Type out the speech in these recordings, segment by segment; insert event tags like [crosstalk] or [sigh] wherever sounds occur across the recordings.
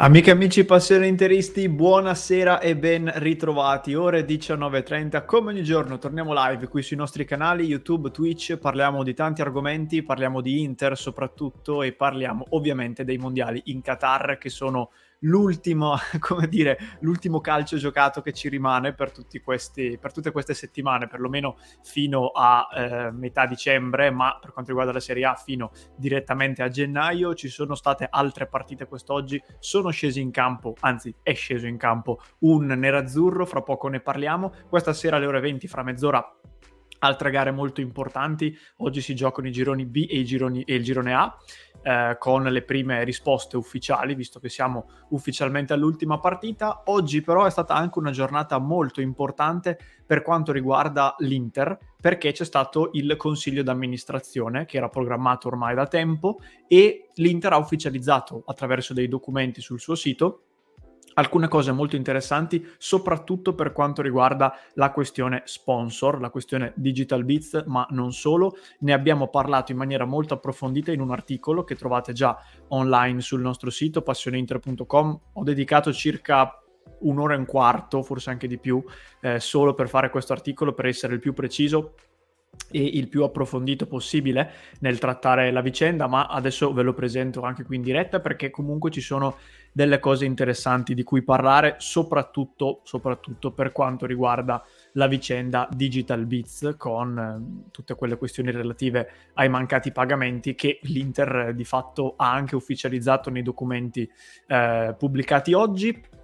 Amiche e amici passioni interisti, buonasera e ben ritrovati. Ore 19.30, come ogni giorno torniamo live qui sui nostri canali YouTube, Twitch, parliamo di tanti argomenti, parliamo di Inter soprattutto e parliamo ovviamente dei mondiali in Qatar che sono l'ultimo, [laughs] come dire, l'ultimo calcio giocato che ci rimane per, questi, per tutte queste settimane, perlomeno fino a eh, metà dicembre, ma per quanto riguarda la Serie A fino direttamente a gennaio. Ci sono state altre partite quest'oggi, sono scesi in campo, anzi è sceso in campo un nerazzurro, fra poco ne parliamo. Questa sera alle ore 20, fra mezz'ora altre gare molto importanti. Oggi si giocano i gironi B e, i gironi, e il girone A eh, con le prime risposte ufficiali, visto che siamo ufficialmente all'ultima partita. Oggi però è stata anche una giornata molto importante per quanto riguarda l'Inter, perché c'è stato il consiglio d'amministrazione che era programmato ormai da tempo e l'Inter ha ufficializzato attraverso dei documenti sul suo sito alcune cose molto interessanti, soprattutto per quanto riguarda la questione sponsor, la questione Digital Beats, ma non solo. Ne abbiamo parlato in maniera molto approfondita in un articolo che trovate già online sul nostro sito passioneinter.com. Ho dedicato circa un'ora e un quarto, forse anche di più, eh, solo per fare questo articolo, per essere il più preciso e il più approfondito possibile nel trattare la vicenda, ma adesso ve lo presento anche qui in diretta perché comunque ci sono delle cose interessanti di cui parlare, soprattutto, soprattutto per quanto riguarda la vicenda Digital Beats con eh, tutte quelle questioni relative ai mancati pagamenti che l'Inter di fatto ha anche ufficializzato nei documenti eh, pubblicati oggi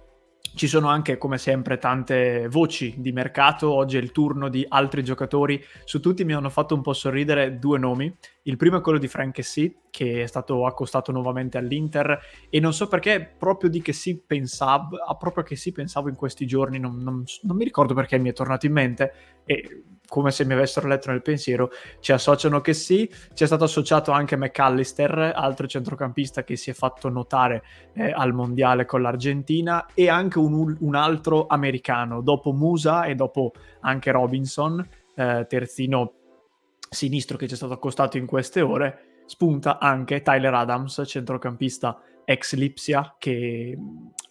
ci sono anche, come sempre, tante voci di mercato. Oggi è il turno di altri giocatori. Su tutti mi hanno fatto un po' sorridere due nomi. Il primo è quello di Frank Kessi, che è stato accostato nuovamente all'Inter. E non so perché, proprio di Kessi pensavo, a proprio Kessi pensavo in questi giorni. Non, non, non mi ricordo perché mi è tornato in mente. E come se mi avessero letto nel pensiero, ci associano che sì, ci è stato associato anche McAllister, altro centrocampista che si è fatto notare eh, al mondiale con l'Argentina, e anche un, un, altro americano, dopo Musa e dopo anche Robinson, eh, terzino sinistro che ci è stato accostato in queste ore, spunta anche Tyler Adams, centrocampista ex Lipsia, che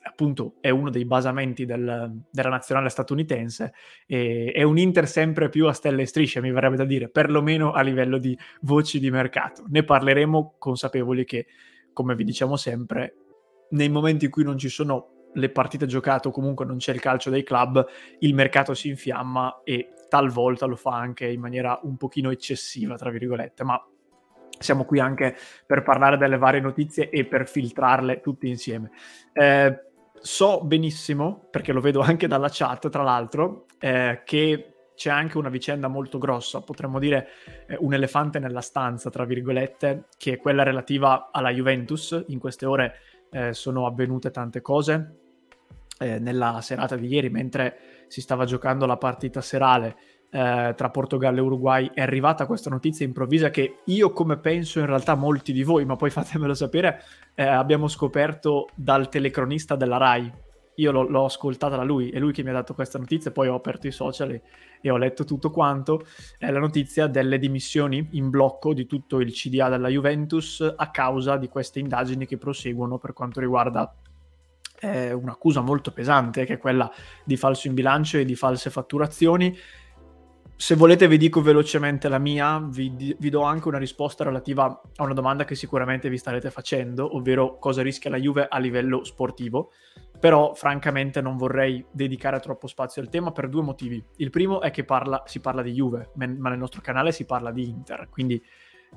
appunto è uno dei basamenti del, della nazionale statunitense e è un Inter sempre più a stelle e strisce, mi verrebbe da dire, perlomeno a livello di voci di mercato. Ne parleremo consapevoli che, come vi diciamo sempre, nei momenti in cui non ci sono le partite giocate o comunque non c'è il calcio dei club, il mercato si infiamma e talvolta lo fa anche in maniera un pochino eccessiva, tra virgolette, ma siamo qui anche per parlare delle varie notizie e per filtrarle tutte insieme. Eh, so benissimo, perché lo vedo anche dalla chat, tra l'altro, eh, che c'è anche una vicenda molto grossa, potremmo dire eh, un elefante nella stanza, tra virgolette, che è quella relativa alla Juventus. In queste ore eh, sono avvenute tante cose. Eh, nella serata di ieri, mentre si stava giocando la partita serale eh, tra Portogallo e Uruguay, è arrivata questa notizia improvvisa che io, come penso in realtà molti di voi, ma poi fatemelo sapere, eh, abbiamo scoperto dal telecronista della RAI. Io l'ho, l'ho, ascoltata da lui, è lui che mi ha dato questa notizia, poi ho aperto i social e, e ho letto tutto quanto. È la notizia delle dimissioni in blocco di tutto il CDA della Juventus a causa di queste indagini che proseguono per quanto riguarda eh, un'accusa molto pesante, che è quella di falso in bilancio e di false fatturazioni se volete vi dico velocemente la mia, vi, vi, do anche una risposta relativa a una domanda che sicuramente vi starete facendo, ovvero cosa rischia la Juve a livello sportivo, però francamente non vorrei dedicare troppo spazio al tema per due motivi. Il primo è che parla, si parla di Juve, ma nel nostro canale si parla di Inter, quindi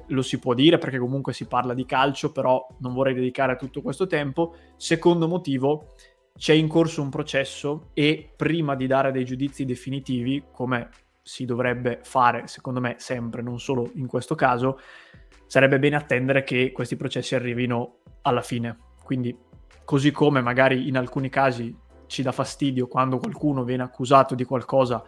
lo si può dire perché comunque si parla di calcio, però non vorrei dedicare tutto questo tempo. Secondo motivo, c'è in corso un processo e prima di dare dei giudizi definitivi, come si dovrebbe fare, secondo me, sempre, non solo in questo caso, sarebbe bene attendere che questi processi arrivino alla fine. Quindi così come magari in alcuni casi ci dà fastidio quando qualcuno viene accusato di qualcosa,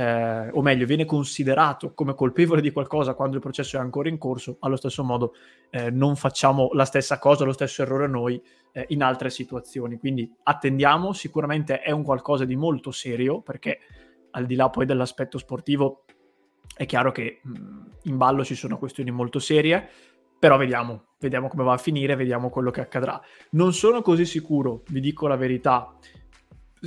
eh, o meglio, viene considerato come colpevole di qualcosa quando il processo è ancora in corso, allo stesso modo eh, non facciamo la stessa cosa, lo stesso errore noi eh, in altre situazioni. Quindi attendiamo, sicuramente è un qualcosa di molto serio, perché al di là poi dell'aspetto sportivo è chiaro che mh, in ballo ci sono questioni molto serie, però vediamo, vediamo come va a finire, vediamo quello che accadrà. Non sono così sicuro, vi dico la verità,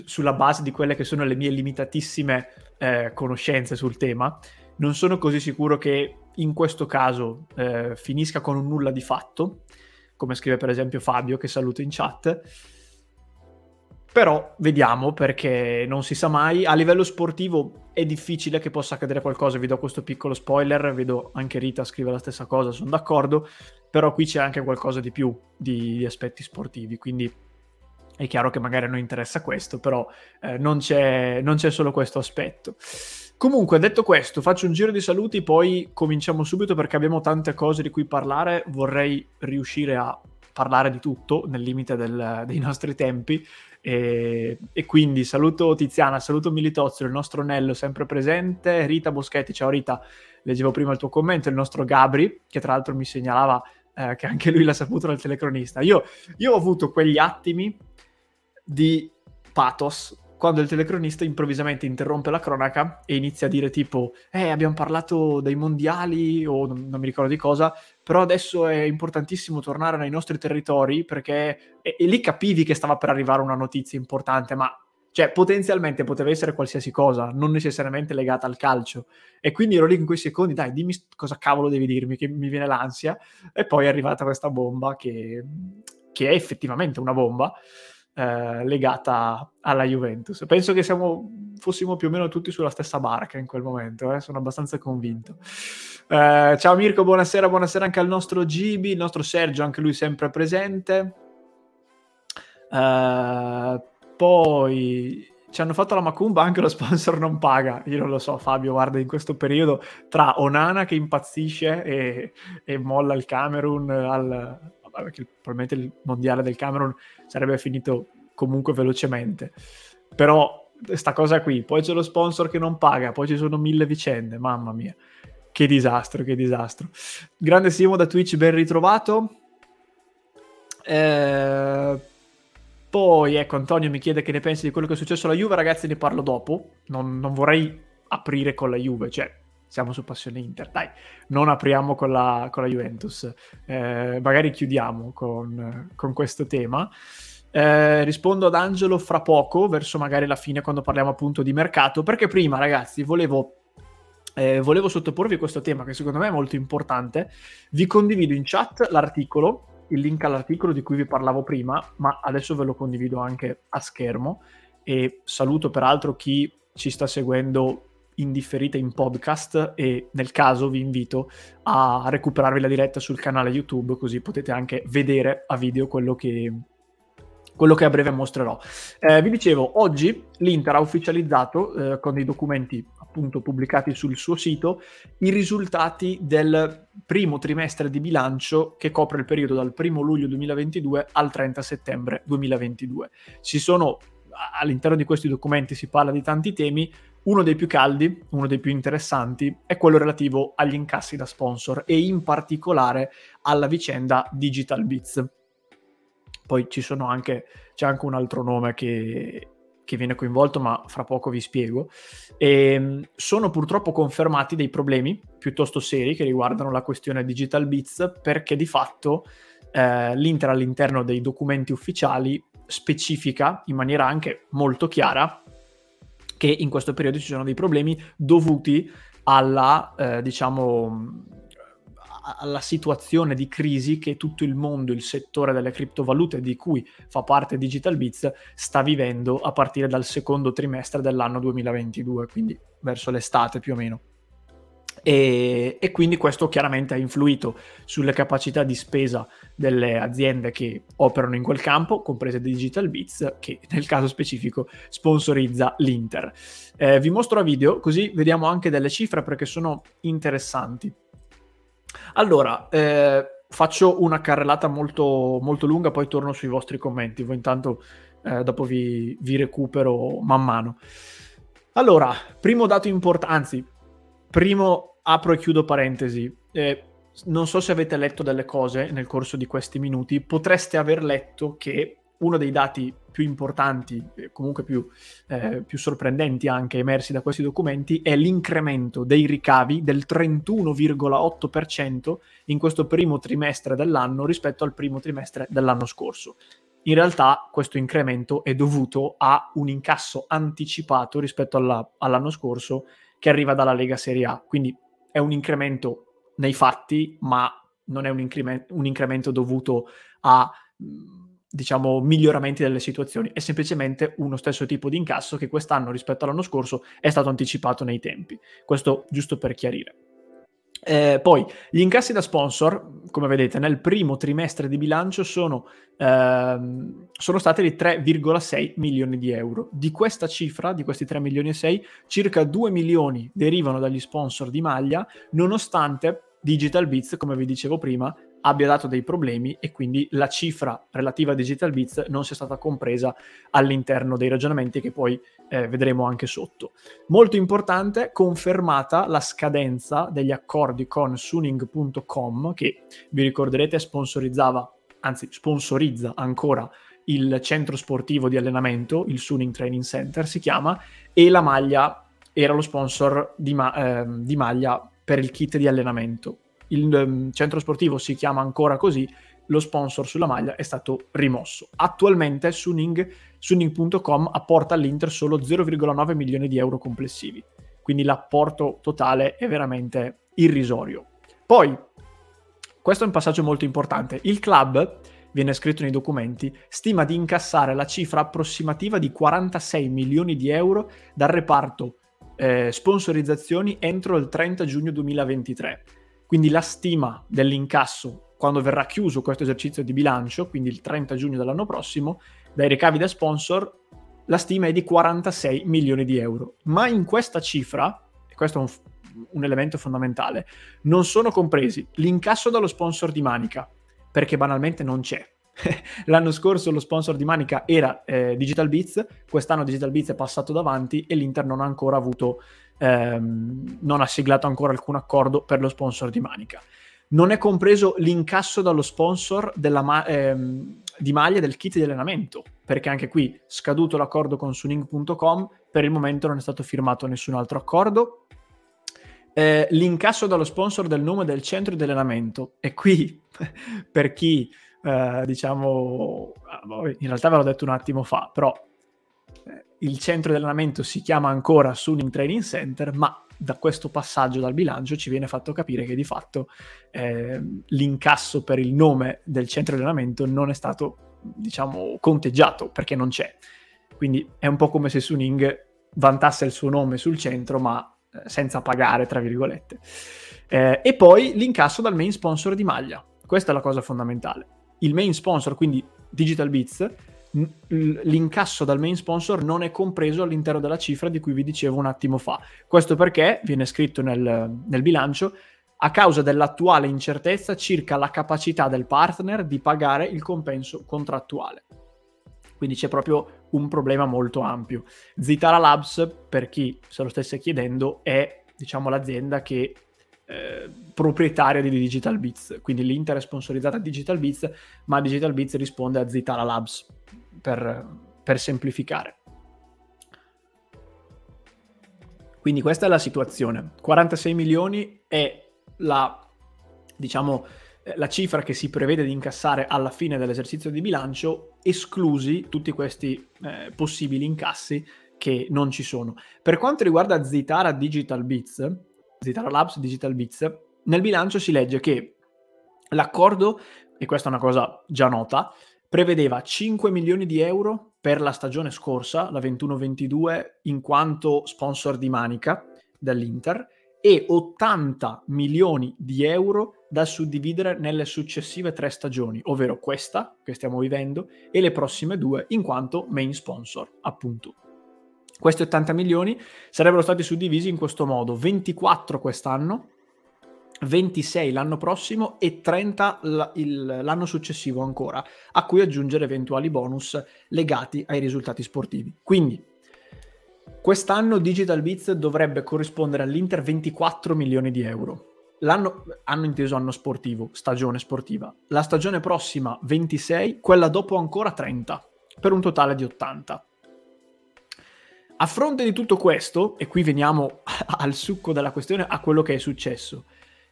sulla base di quelle che sono le mie limitatissime eh, conoscenze sul tema, non sono così sicuro che in questo caso eh, finisca con un nulla di fatto, come scrive per esempio Fabio che saluto in chat. Però vediamo perché non si sa mai. A livello sportivo è difficile che possa accadere qualcosa. Vi do questo piccolo spoiler. Vedo anche Rita scrive la stessa cosa, sono d'accordo. Però qui c'è anche qualcosa di più di, di aspetti sportivi. Quindi è chiaro che magari a noi interessa questo, però eh, non, c'è, non c'è solo questo aspetto. Comunque, detto questo, faccio un giro di saluti, poi cominciamo subito perché abbiamo tante cose di cui parlare. Vorrei riuscire a parlare di tutto nel limite del, dei nostri tempi. E, e, quindi saluto Tiziana, saluto Militozzo, il nostro Nello sempre presente, Rita Boschetti, ciao Rita, leggevo prima il tuo commento, il nostro Gabri, che tra l'altro mi segnalava eh, che anche lui l'ha saputo dal telecronista. Io, io ho avuto quegli attimi di pathos quando il telecronista improvvisamente interrompe la cronaca e inizia a dire tipo eh abbiamo parlato dei mondiali o non, non mi ricordo di cosa però adesso è importantissimo tornare nei nostri territori perché e, e lì capivi che stava per arrivare una notizia importante ma cioè potenzialmente poteva essere qualsiasi cosa, non necessariamente legata al calcio. E quindi ero lì in quei secondi, dai, dimmi cosa cavolo devi dirmi, che mi viene l'ansia. E poi è arrivata questa bomba che, che è effettivamente una bomba eh, legata alla Juventus. Penso che siamo, fossimo più o meno tutti sulla stessa barca in quel momento, eh? sono abbastanza convinto. Eh, ciao Mirko, buonasera, buonasera anche al nostro Gibi, il nostro Sergio, anche lui sempre presente. Uh, poi ci hanno fatto la macumba, anche lo sponsor non paga. Io non lo so, Fabio, guarda, in questo periodo tra Onana che impazzisce e, e molla il Camerun al, perché probabilmente il mondiale del Cameron sarebbe finito comunque velocemente. Però sta cosa qui, poi c'è lo sponsor che non paga, poi ci sono mille vicende, mamma mia. Che disastro, che disastro. Grande Simo da Twitch, ben ritrovato. Eh, poi, ecco, Antonio mi chiede che ne pensi di quello che è successo alla Juve, ragazzi, ne parlo dopo. Non, non vorrei aprire con la Juve, cioè siamo su Passione Inter. Dai, non apriamo con la, con la Juventus, eh, magari chiudiamo con, con questo tema. Eh, rispondo ad Angelo fra poco, verso magari la fine, quando parliamo appunto di mercato, perché prima, ragazzi, volevo, eh, volevo sottoporvi questo tema che secondo me è molto importante. Vi condivido in chat l'articolo, il link all'articolo di cui vi parlavo prima, ma adesso ve lo condivido anche a schermo e saluto peraltro chi ci sta seguendo in differita in podcast e nel caso vi invito a recuperarvi la diretta sul canale YouTube così potete anche vedere a video quello che, quello che a breve mostrerò. Eh, vi dicevo, oggi l'Inter ha ufficializzato eh, con dei documenti appunto pubblicati sul suo sito i risultati del primo trimestre di bilancio che copre il periodo dal 1 luglio 2022 al 30 settembre 2022. Ci sono all'interno di questi documenti si parla di tanti temi, uno dei più caldi, uno dei più interessanti, è quello relativo agli incassi da sponsor e in particolare alla vicenda Digital Bits. Poi anche, c'è anche un altro nome che, che viene coinvolto, ma fra poco vi spiego. E, ehm, sono purtroppo confermati dei problemi piuttosto seri che riguardano la questione Digital Bits perché di fatto eh, l'Inter all'interno dei documenti ufficiali specifica in maniera anche molto chiara che in questo periodo ci sono dei problemi dovuti alla, eh, diciamo, alla situazione di crisi che tutto il mondo, il settore delle criptovalute di cui fa parte Digital Bits, sta vivendo a partire dal secondo trimestre dell'anno 2022, quindi verso l'estate più o meno. E, e, quindi questo chiaramente ha influito sulle capacità di spesa delle aziende che operano in quel campo, comprese Digital Beats, che nel caso specifico sponsorizza l'Inter. Eh, vi mostro a video così vediamo anche delle cifre perché sono interessanti. Allora, eh, faccio una carrellata molto, molto lunga, poi torno sui vostri commenti. Voi intanto eh, dopo vi, vi, recupero man mano. Allora, primo dato importante, anzi, primo apro e chiudo parentesi. Eh, non so se avete letto delle cose nel corso di questi minuti, potreste aver letto che uno dei dati più importanti, comunque più, eh, più, sorprendenti anche emersi da questi documenti, è l'incremento dei ricavi del 31,8% in questo primo trimestre dell'anno rispetto al primo trimestre dell'anno scorso. In realtà questo incremento è dovuto a un incasso anticipato rispetto alla, all'anno scorso che arriva dalla Lega Serie A, quindi è un incremento nei fatti, ma non è un, incremento, un incremento dovuto a diciamo, miglioramenti delle situazioni, è semplicemente uno stesso tipo di incasso che quest'anno rispetto all'anno scorso è stato anticipato nei tempi. Questo giusto per chiarire. Eh, poi gli incassi da sponsor, come vedete, nel primo trimestre di bilancio sono, ehm, sono stati di 3,6 milioni di euro. Di questa cifra, di questi 3 milioni e 6, circa 2 milioni derivano dagli sponsor di maglia, nonostante Digital Bits, come vi dicevo prima, abbia dato dei problemi e quindi la cifra relativa a Digital Bits non sia stata compresa all'interno dei ragionamenti che poi eh, vedremo anche sotto. Molto importante, confermata la scadenza degli accordi con Suning.com che vi ricorderete sponsorizzava, anzi sponsorizza ancora il centro sportivo di allenamento, il Suning Training Center si chiama, e la maglia era lo sponsor di, ma- eh, di maglia per il kit di allenamento il um, centro sportivo si chiama ancora così, lo sponsor sulla maglia è stato rimosso. Attualmente Suning, Suning.com apporta all'Inter solo 0,9 milioni di euro complessivi, quindi l'apporto totale è veramente irrisorio. Poi, questo è un passaggio molto importante, il club, viene scritto nei documenti, stima di incassare la cifra approssimativa di 46 milioni di euro dal reparto eh, sponsorizzazioni entro il 30 giugno 2023 quindi la stima dell'incasso quando verrà chiuso questo esercizio di bilancio, quindi il 30 giugno dell'anno prossimo, dai ricavi da sponsor, la stima è di 46 milioni di euro. Ma in questa cifra, e questo è un, un elemento fondamentale, non sono compresi l'incasso dallo sponsor di Manica, perché banalmente non c'è. [laughs] L'anno scorso lo sponsor di Manica era eh, Digital Beats, quest'anno Digital Beats è passato davanti e l'Inter non ha ancora avuto ehm, non ha siglato ancora alcun accordo per lo sponsor di Manica. Non è compreso l'incasso dallo sponsor ma- ehm, di maglia del kit di allenamento, perché anche qui, scaduto l'accordo con Suning.com, per il momento non è stato firmato nessun altro accordo. Eh, l'incasso dallo sponsor del nome del centro di allenamento, e qui [laughs] per chi, eh, diciamo, ah, in realtà ve l'ho detto un attimo fa, però il centro di allenamento si chiama ancora Suning Training Center, ma da questo passaggio dal bilancio ci viene fatto capire che di fatto eh, l'incasso per il nome del centro di allenamento non è stato, diciamo, conteggiato perché non c'è. Quindi è un po' come se Suning vantasse il suo nome sul centro, ma eh, senza pagare, tra virgolette. Eh, e poi l'incasso dal main sponsor di maglia. Questa è la cosa fondamentale. Il main sponsor, quindi Digital Beats, l'incasso dal main sponsor non è compreso all'interno della cifra di cui vi dicevo un attimo fa. Questo perché viene scritto nel, nel bilancio a causa dell'attuale incertezza circa la capacità del partner di pagare il compenso contrattuale. Quindi c'è proprio un problema molto ampio. Zitara Labs, per chi se lo stesse chiedendo, è diciamo, l'azienda che eh, proprietaria di Digital Beats. Quindi l'Inter è sponsorizzata da Digital Beats, ma Digital Beats risponde a Zitara Labs per, per semplificare. Quindi questa è la situazione. 46 milioni è la, diciamo, eh, la cifra che si prevede di incassare alla fine dell'esercizio di bilancio, esclusi tutti questi eh, possibili incassi che non ci sono. Per quanto riguarda Zitara Digital Bits, Zitara Labs Digital Bits, nel bilancio si legge che l'accordo, e questa è una cosa già nota, prevedeva 5 milioni di euro per la stagione scorsa, la 21-22, in quanto sponsor di Manica dell'Inter, e 80 milioni di euro da suddividere nelle successive tre stagioni, ovvero questa che stiamo vivendo e le prossime due in quanto main sponsor, appunto. Questi 80 milioni sarebbero stati suddivisi in questo modo, 24 quest'anno 26 l'anno prossimo e 30 l'anno successivo ancora, a cui aggiungere eventuali bonus legati ai risultati sportivi. Quindi quest'anno Digital Beats dovrebbe corrispondere all'Inter 24 milioni di euro. L'anno hanno inteso anno sportivo, stagione sportiva. La stagione prossima 26, quella dopo ancora 30, per un totale di 80. A fronte di tutto questo, e qui veniamo [laughs] al succo della questione, a quello che è successo.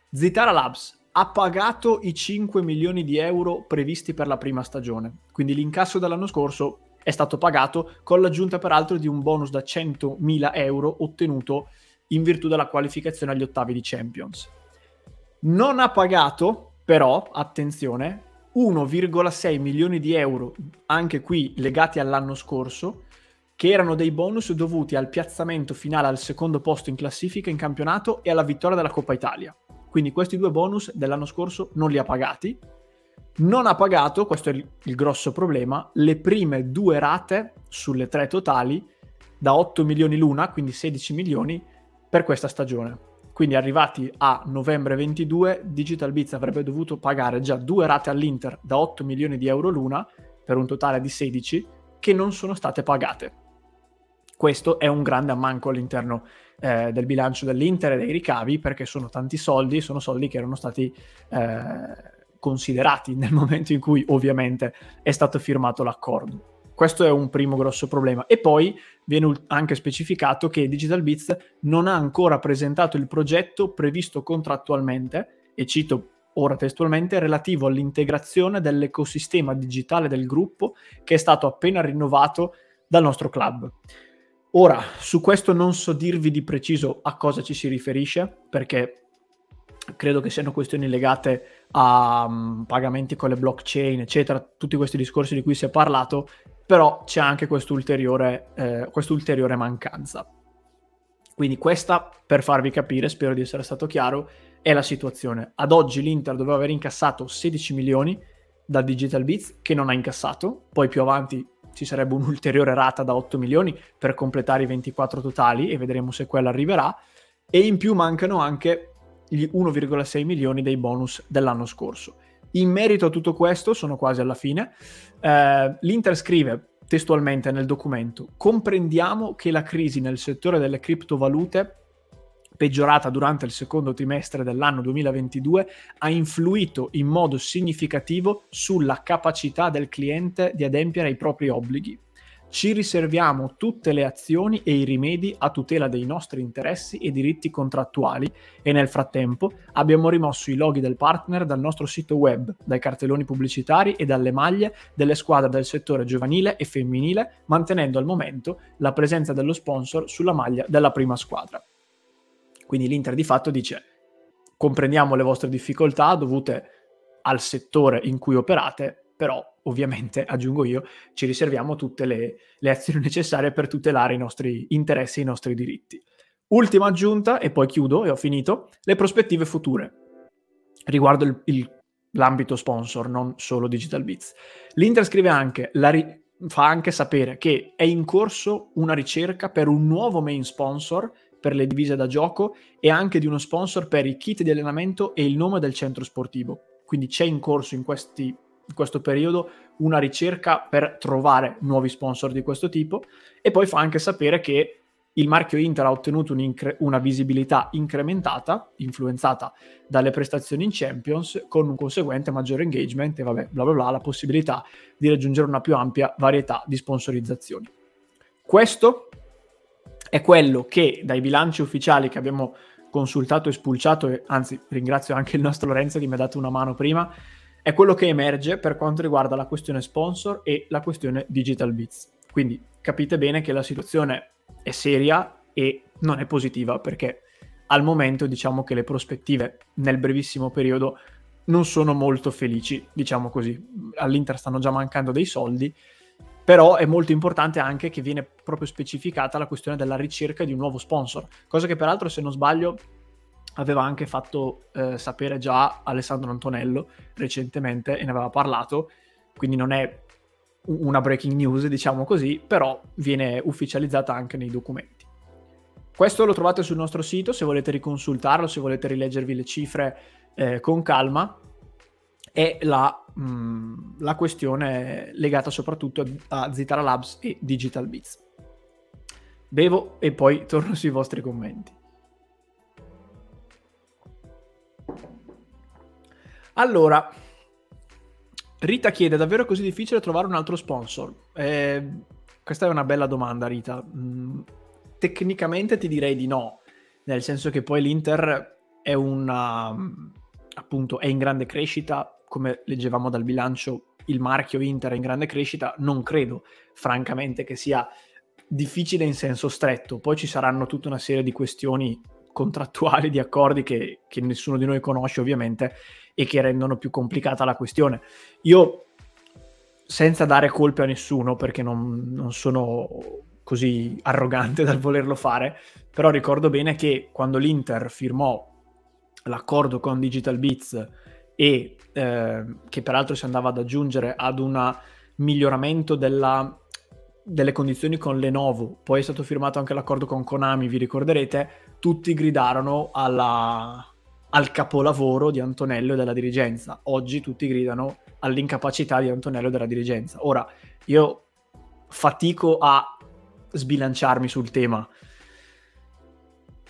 Zitara Labs ha pagato i 5 milioni di euro previsti per la prima stagione, quindi l'incasso dell'anno scorso è stato pagato con l'aggiunta peraltro di un bonus da 100.000 euro ottenuto in virtù della qualificazione agli ottavi di Champions. Non ha pagato però, attenzione, 1,6 milioni di euro, anche qui legati all'anno scorso, che erano dei bonus dovuti al piazzamento finale al secondo posto in classifica in campionato e alla vittoria della Coppa Italia. Quindi questi due bonus dell'anno scorso non li ha pagati. Non ha pagato, questo è il, grosso problema, le prime due rate sulle tre totali da 8 milioni l'una, quindi 16 milioni per questa stagione. Quindi arrivati a novembre 22, Digital Beats avrebbe dovuto pagare già due rate all'Inter da 8 milioni di euro l'una, per un totale di 16, che non sono state pagate. Questo è un grande ammanco all'interno eh, del bilancio dell'Inter e dei ricavi perché sono tanti soldi, sono soldi che erano stati eh, considerati nel [laughs] momento in cui ovviamente è stato firmato l'accordo. Questo è un primo grosso problema. E poi viene anche specificato che Digital Beats non ha ancora presentato il progetto previsto contrattualmente, e cito ora testualmente, relativo all'integrazione dell'ecosistema digitale del gruppo che è stato appena rinnovato dal nostro club. Ora, su questo non so dirvi di preciso a cosa ci si riferisce, perché credo che siano questioni legate a um, pagamenti con le blockchain, eccetera, tutti questi discorsi di cui si è parlato, però c'è anche quest'ulteriore, eh, mancanza. Quindi questa, per farvi capire, spero di essere stato chiaro, è la situazione. Ad oggi l'Inter doveva aver incassato 16 milioni da Digital Beats, che non ha incassato, poi più avanti ci sarebbe un'ulteriore rata da 8 milioni per completare i 24 totali e vedremo se quella arriverà. E in più mancano anche gli 1,6 milioni dei bonus dell'anno scorso. In merito a tutto questo, sono quasi alla fine, eh, l'Inter scrive testualmente nel documento, comprendiamo che la crisi nel settore delle criptovalute peggiorata durante il secondo trimestre dell'anno 2022, ha influito in modo significativo sulla capacità del cliente di adempiere ai propri obblighi. Ci riserviamo tutte le azioni e i rimedi a tutela dei nostri interessi e diritti contrattuali e nel frattempo abbiamo rimosso i loghi del partner dal nostro sito web, dai cartelloni pubblicitari e dalle maglie delle squadre del settore giovanile e femminile, mantenendo al momento la presenza dello sponsor sulla maglia della prima squadra. Quindi l'Inter di fatto dice comprendiamo le vostre difficoltà dovute al settore in cui operate, però ovviamente, [laughs] aggiungo io, ci riserviamo tutte le, le azioni [laughs] necessarie per tutelare i nostri interessi e i nostri diritti. Ultima aggiunta, e poi chiudo e ho finito, le prospettive future riguardo il, il, l'ambito sponsor, non solo Digital Beats. L'Inter scrive anche, ri- fa anche sapere che è in corso una ricerca per un nuovo main sponsor per le divise da gioco e anche di uno sponsor per i kit di allenamento e il nome del centro sportivo. Quindi c'è in corso in, questi, in questo periodo una ricerca per trovare nuovi sponsor di questo tipo e poi fa anche sapere che il marchio Inter ha ottenuto una visibilità incrementata, influenzata dalle prestazioni in Champions, con un conseguente maggiore engagement e vabbè, bla bla bla, la possibilità di raggiungere una più ampia varietà di sponsorizzazioni. Questo è quello che dai bilanci ufficiali che abbiamo consultato e spulciato, e anzi ringrazio anche il nostro Lorenzo che mi ha dato una mano prima, è quello che emerge per quanto riguarda la questione sponsor e la questione digital bits. Quindi capite bene che la situazione è seria e non è positiva perché al momento diciamo che le prospettive nel brevissimo periodo non sono molto felici, diciamo così. All'Inter stanno già mancando dei soldi però è molto importante anche che viene proprio specificata la questione della ricerca di un nuovo sponsor, cosa che peraltro se non sbaglio aveva anche fatto eh, sapere già Alessandro Antonello recentemente e ne aveva parlato, quindi non è una breaking news diciamo così, però viene ufficializzata anche nei documenti. questo lo trovate sul nostro sito se volete riconsultarlo, se volete rileggervi le cifre eh, con calma. E la, mh, mm, la questione legata soprattutto a Zitara Labs e Digital Bits. Bevo e poi torno sui vostri commenti. Allora, Rita chiede: è davvero così difficile trovare un altro sponsor? Eh, questa è una bella domanda, Rita. Mm, tecnicamente ti direi di no, nel senso che poi l'Inter è una appunto è in grande crescita, come leggevamo dal bilancio, il marchio Inter è in grande crescita, non credo francamente che sia difficile in senso stretto. Poi ci saranno tutta una serie di questioni contrattuali, di accordi che, che nessuno di noi conosce ovviamente e che rendono più complicata la questione. Io, senza dare colpe a nessuno, perché non, non sono così arrogante [laughs] dal volerlo fare, però ricordo bene che quando l'Inter firmò l'accordo con Digital Beats e eh, che peraltro si andava ad aggiungere ad un miglioramento della, delle condizioni con Lenovo, poi è stato firmato anche l'accordo con Konami, vi ricorderete, tutti gridarono alla, al capolavoro di Antonello e della dirigenza. Oggi tutti gridano all'incapacità di Antonello e della dirigenza. Ora, io fatico a sbilanciarmi sul tema.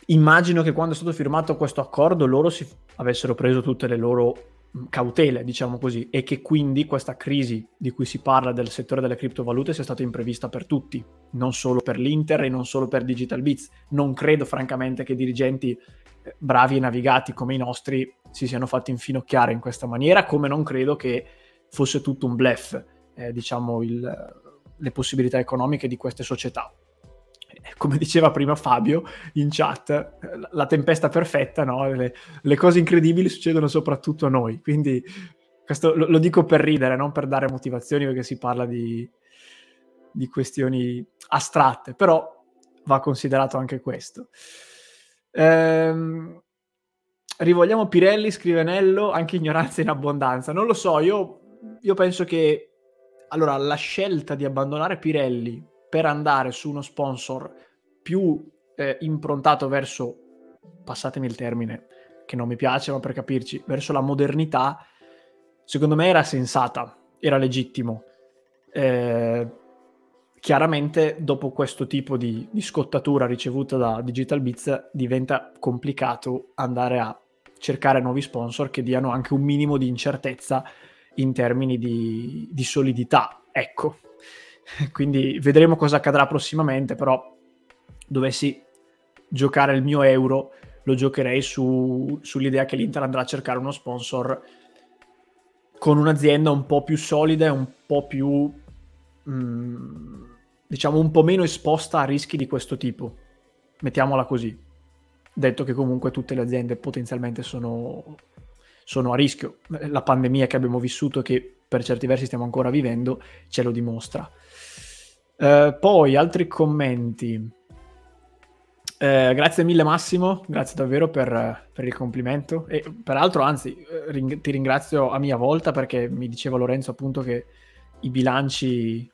Immagino che quando è stato firmato questo accordo loro si avessero preso tutte le loro cautele, diciamo così, e che quindi questa crisi di cui si parla del settore delle criptovalute sia stata imprevista per tutti, non solo per l'Inter e non solo per Digital Bits. Non credo francamente che dirigenti eh, bravi e navigati come i nostri si siano fatti infinocchiare in questa maniera, come non credo che fosse tutto un blef, eh, diciamo, il, le possibilità economiche di queste società. Eh, [laughs] come diceva prima Fabio in chat, la tempesta perfetta, no? le, le, cose incredibili succedono soprattutto a noi, quindi questo lo, lo, dico per ridere, non per dare motivazioni, perché si parla di, di questioni astratte, però va considerato anche questo. Ehm, rivogliamo Pirelli, scrive Nello, anche ignoranza in abbondanza. Non lo so, io, io penso che allora, la scelta di abbandonare Pirelli per andare su uno sponsor più eh, improntato verso, passatemi il termine, che non mi piace, ma per capirci, verso la modernità, secondo me era sensata, era legittimo. Eh, chiaramente dopo questo tipo di, di, scottatura ricevuta da Digital Bits diventa complicato andare a cercare nuovi sponsor che diano anche un minimo di incertezza in termini di, di solidità. Ecco, [laughs] quindi vedremo cosa accadrà prossimamente, però dovessi giocare il mio euro, lo giocherei su, sull'idea che l'Inter andrà a cercare uno sponsor con un'azienda un po' più solida un po' più, mm, diciamo, un po' meno esposta a rischi di questo tipo. Mettiamola così. Detto che comunque tutte le aziende potenzialmente sono sono a rischio. La pandemia che abbiamo vissuto e che per certi versi stiamo ancora vivendo ce lo dimostra. Eh, poi altri commenti. Eh, grazie mille Massimo, grazie davvero per, per, il complimento e peraltro anzi ring- ti ringrazio a mia volta perché mi diceva Lorenzo appunto che i bilanci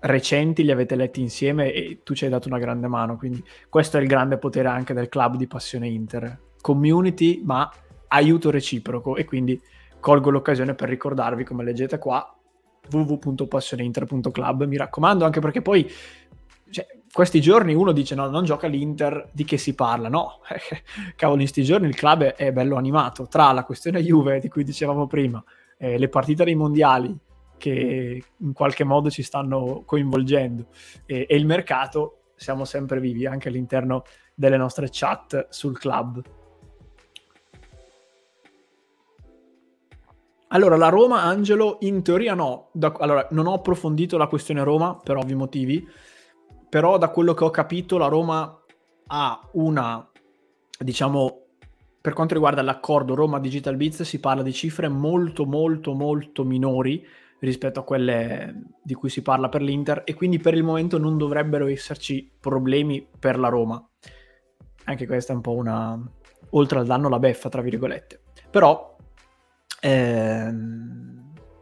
recenti li avete letti insieme e tu ci hai dato una grande mano, quindi questo è il grande potere anche del club di Passione Inter. Community ma aiuto reciproco e quindi colgo l'occasione per ricordarvi, come leggete qua, www.passioneinter.club, mi raccomando, anche perché poi cioè, questi giorni uno dice no, non gioca l'Inter, di che si parla? No, [laughs] cavolo, in questi giorni il club è, è, bello animato, tra la questione Juve di cui dicevamo prima, eh, le partite dei mondiali che in qualche modo ci stanno coinvolgendo e, e il mercato, siamo sempre vivi anche all'interno delle nostre chat sul club. Allora, la Roma, Angelo, in teoria no. Da, allora, non ho approfondito la questione Roma per ovvi motivi, però da quello che ho capito la Roma ha una, diciamo, per quanto riguarda l'accordo Roma Digital Beats si parla di cifre molto molto molto minori rispetto a quelle di cui si parla per l'Inter e quindi per il momento non dovrebbero esserci problemi per la Roma. Anche questa è un po' una oltre al danno la beffa, tra virgolette. Però eh,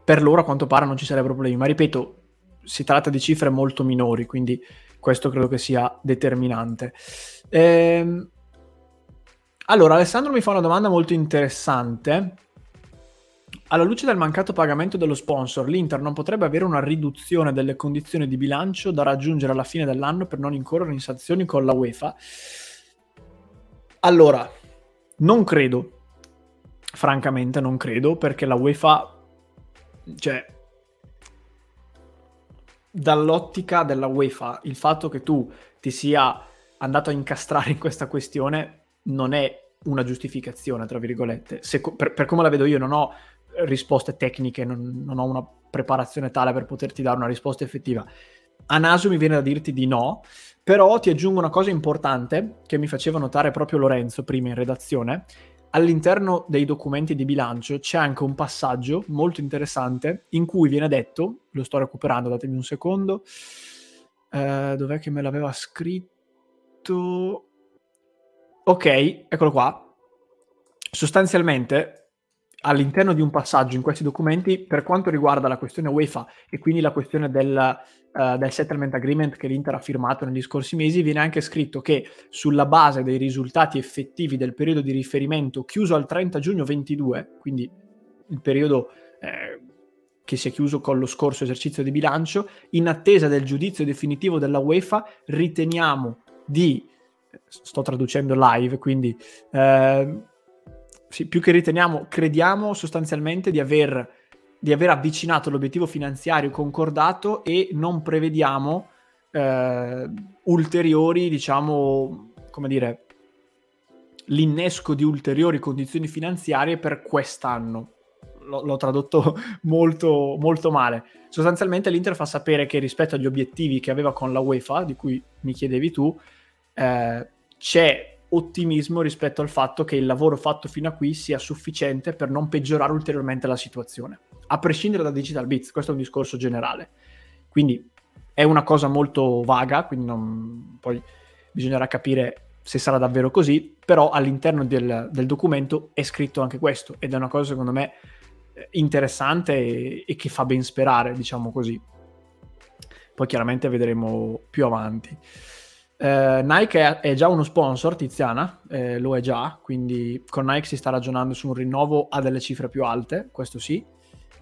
per loro a quanto pare non ci sarebbero problemi, ma ripeto, si tratta di cifre molto minori, quindi questo credo che sia determinante. Ehm, allora, Alessandro mi fa una domanda molto interessante. Alla luce del mancato pagamento dello sponsor, l'Inter non potrebbe avere una riduzione delle condizioni di bilancio da raggiungere alla fine dell'anno per non incorrere in sanzioni con la UEFA? Allora, non credo. Francamente non credo perché la UEFA cioè dall'ottica della UEFA, il fatto che tu ti sia andato a incastrare in questa questione non è una giustificazione, tra virgolette. Se, per, per, come la vedo io, non ho risposte tecniche, non, non, ho una preparazione tale per poterti dare una risposta effettiva. A naso mi viene da dirti di no, però ti aggiungo una cosa importante che mi faceva notare proprio Lorenzo prima in redazione. All'interno dei documenti di bilancio c'è anche un passaggio molto interessante in cui viene detto, lo sto recuperando, datemi un secondo, eh, dov'è che me l'aveva scritto? Ok, eccolo qua. Sostanzialmente, all'interno di un passaggio in questi documenti, per quanto riguarda la questione UEFA e quindi la questione del, uh, del settlement agreement che l'Inter ha firmato negli scorsi mesi, viene anche scritto che sulla base dei risultati effettivi del periodo di riferimento chiuso al 30 giugno 22, quindi il periodo eh, che si è chiuso con lo scorso esercizio di bilancio, in attesa del giudizio definitivo della UEFA, riteniamo di sto traducendo live, quindi eh, sì, più che riteniamo, crediamo sostanzialmente di aver, di aver, avvicinato l'obiettivo finanziario concordato e non prevediamo eh, ulteriori, diciamo, come dire, l'innesco di ulteriori condizioni finanziarie per quest'anno. L- l'ho tradotto [laughs] molto, molto male. Sostanzialmente l'Inter fa sapere che rispetto agli obiettivi che aveva con la UEFA, di cui mi chiedevi tu, eh, c'è ottimismo rispetto al fatto che il lavoro fatto fino a qui sia sufficiente per non peggiorare ulteriormente la situazione, a prescindere da Digital Bits, questo è un discorso generale. Quindi è una cosa molto vaga, quindi non... poi bisognerà capire se sarà davvero così, però all'interno del, del documento è scritto anche questo ed è una cosa secondo me interessante e, e che fa ben sperare, diciamo così. Poi chiaramente vedremo più avanti. Eh, Nike è, è, già uno sponsor, Tiziana, eh, lo è già, quindi con Nike si sta ragionando su un rinnovo a delle cifre più alte, questo sì,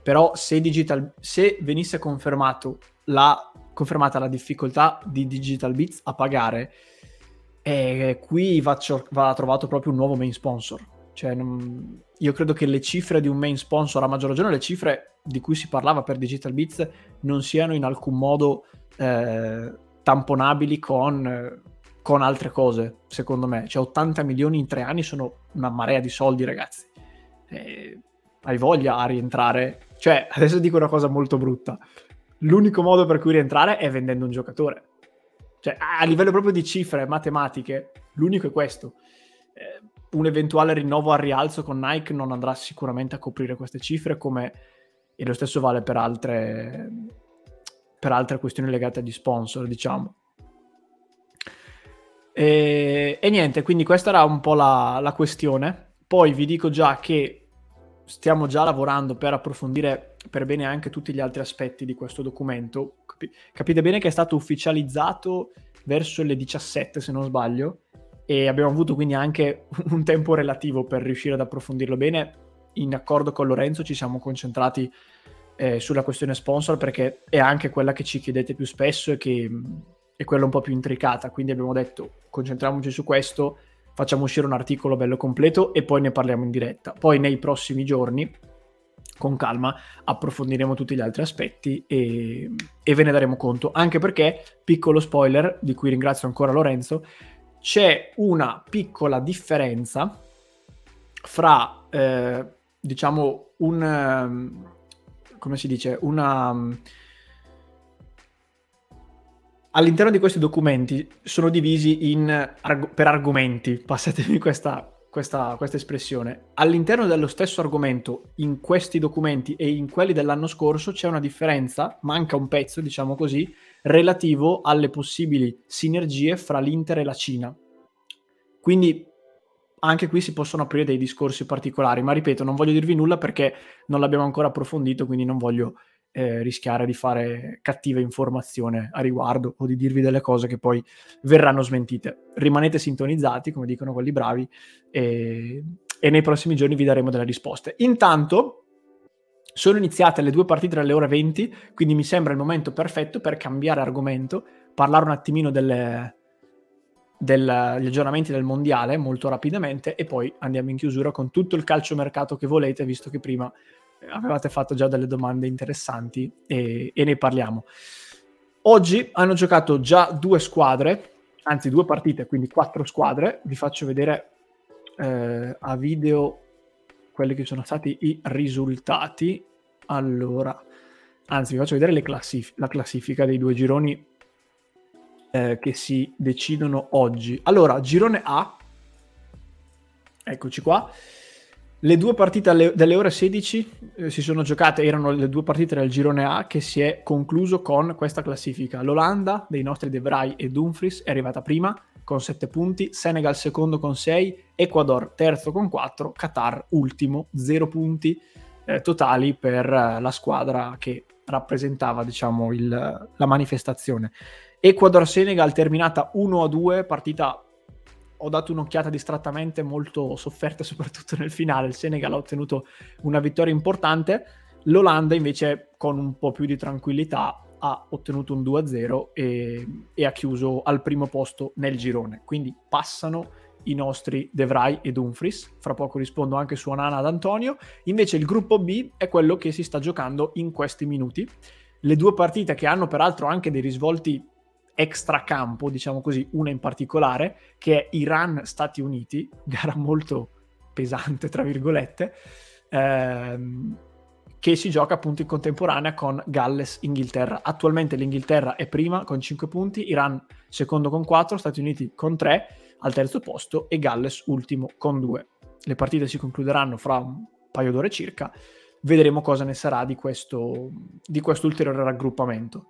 però se, digital, se venisse la, confermata la difficoltà di Digital Bits a pagare, eh, qui va, va, trovato proprio un nuovo main sponsor. Cioè, io credo che le cifre di un main sponsor, a maggior ragione le cifre di cui si parlava per Digital Bits, non siano in alcun modo eh, tamponabili con, con altre cose, secondo me. Cioè 80 milioni in tre anni sono una marea di soldi, ragazzi. E hai voglia a rientrare? Cioè, [laughs] adesso dico una cosa molto brutta. L'unico modo per cui rientrare è vendendo un giocatore. Cioè, a livello proprio di cifre matematiche, l'unico è questo. Eh, un eventuale rinnovo al rialzo con Nike non andrà sicuramente a coprire queste cifre, come e lo stesso vale per altre, per altre questioni legate agli sponsor, diciamo. E, e niente, quindi questa era un po' la, la questione. Poi vi dico già che stiamo già lavorando per approfondire per bene anche tutti gli altri aspetti di questo documento. Capite bene che è stato ufficializzato verso le 17, se non sbaglio, e abbiamo avuto quindi anche [laughs] un tempo relativo per riuscire ad approfondirlo bene. In accordo con Lorenzo ci siamo concentrati eh, sulla questione sponsor perché è anche quella che ci chiedete più spesso e che è quella un po' più intricata. Quindi abbiamo detto concentriamoci su questo, facciamo uscire un articolo bello completo e poi ne parliamo in diretta. Poi nei prossimi giorni, con calma, approfondiremo tutti gli altri aspetti e, e ve ne daremo conto. Anche perché, piccolo spoiler, di cui ringrazio ancora Lorenzo, c'è una piccola differenza fra, eh, diciamo, un come si dice, una... Mm, all'interno di questi documenti sono divisi in, arg- per argomenti, [laughs] passatemi questa, questa, questa espressione. All'interno dello stesso argomento, in questi documenti e in quelli dell'anno scorso, c'è una differenza, manca un pezzo, diciamo così, relativo alle possibili sinergie fra l'Inter e la Cina. Quindi anche qui si possono aprire dei discorsi particolari, ma ripeto, non voglio dirvi nulla perché non l'abbiamo ancora approfondito, quindi non voglio eh, rischiare di fare cattiva informazione a riguardo o di dirvi delle cose che poi verranno smentite. Rimanete sintonizzati, come dicono quelli bravi, e, e nei prossimi giorni vi daremo delle risposte. Intanto sono iniziate le due partite alle ore 20, quindi mi sembra il momento perfetto per cambiare argomento, parlare un attimino delle, degli aggiornamenti del mondiale molto rapidamente e poi andiamo in chiusura con tutto il calciomercato che volete, visto che prima avevate fatto già delle domande interessanti e, e ne parliamo. Oggi hanno giocato già due squadre, anzi due partite, quindi quattro squadre. Vi faccio vedere eh, a video quelli che sono stati i risultati. Allora, anzi, vi faccio vedere classif- la classifica dei due gironi eh, che si decidono oggi. Allora, girone A, eccoci qua. Le due partite alle, delle ore 16 eh, si sono giocate, erano le due partite del girone A che si è concluso con questa classifica. L'Olanda dei nostri De Vrij e Dumfries è arrivata prima con 7 punti, Senegal secondo con 6, Ecuador terzo con 4, Qatar ultimo, 0 punti eh, totali per eh, la squadra che rappresentava diciamo, il, la manifestazione. Ecuador-Senegal terminata 1-2, partita ho dato un'occhiata distrattamente molto sofferta [laughs] soprattutto nel finale. Il Senegal ha ottenuto una vittoria importante, l'Olanda invece con un po' più di tranquillità ha ottenuto un 2-0 e, e ha chiuso al primo posto nel girone. Quindi passano i nostri De Vrij e Dumfries. Fra poco rispondo anche su Anana ad Antonio. Invece il gruppo B è quello che si sta giocando in questi minuti. Le due partite che hanno peraltro anche dei risvolti extracampo, diciamo così, una in particolare, che è Iran-Stati Uniti, [laughs] gara molto pesante, tra virgolette, ehm, che si gioca appunto in contemporanea con Galles-Inghilterra. Attualmente l'Inghilterra è prima con 5 punti, Iran secondo con 4, Stati Uniti con 3 al terzo posto e Galles ultimo con 2. Le partite si concluderanno fra un paio d'ore circa, vedremo cosa ne sarà di questo, di questo ulteriore raggruppamento.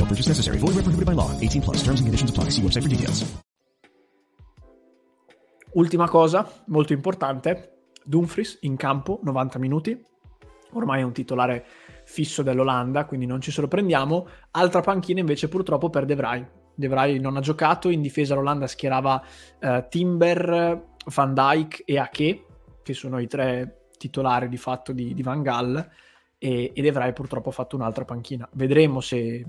No purchase necessary. Void where prohibited by law. 18 plus. Terms and conditions apply. See website for details. Ultima cosa, molto importante. Dumfries in campo, 90 minuti. Ormai è un titolare fisso dell'Olanda, quindi non ci sorprendiamo. Altra panchina invece purtroppo per De Vrij. De Vrij non ha giocato, in difesa l'Olanda schierava uh, Timber, Van Dijk e Ake, che sono i tre titolari di fatto di, di Van Gaal, e, e De Vrij purtroppo ha fatto un'altra panchina. Vedremo se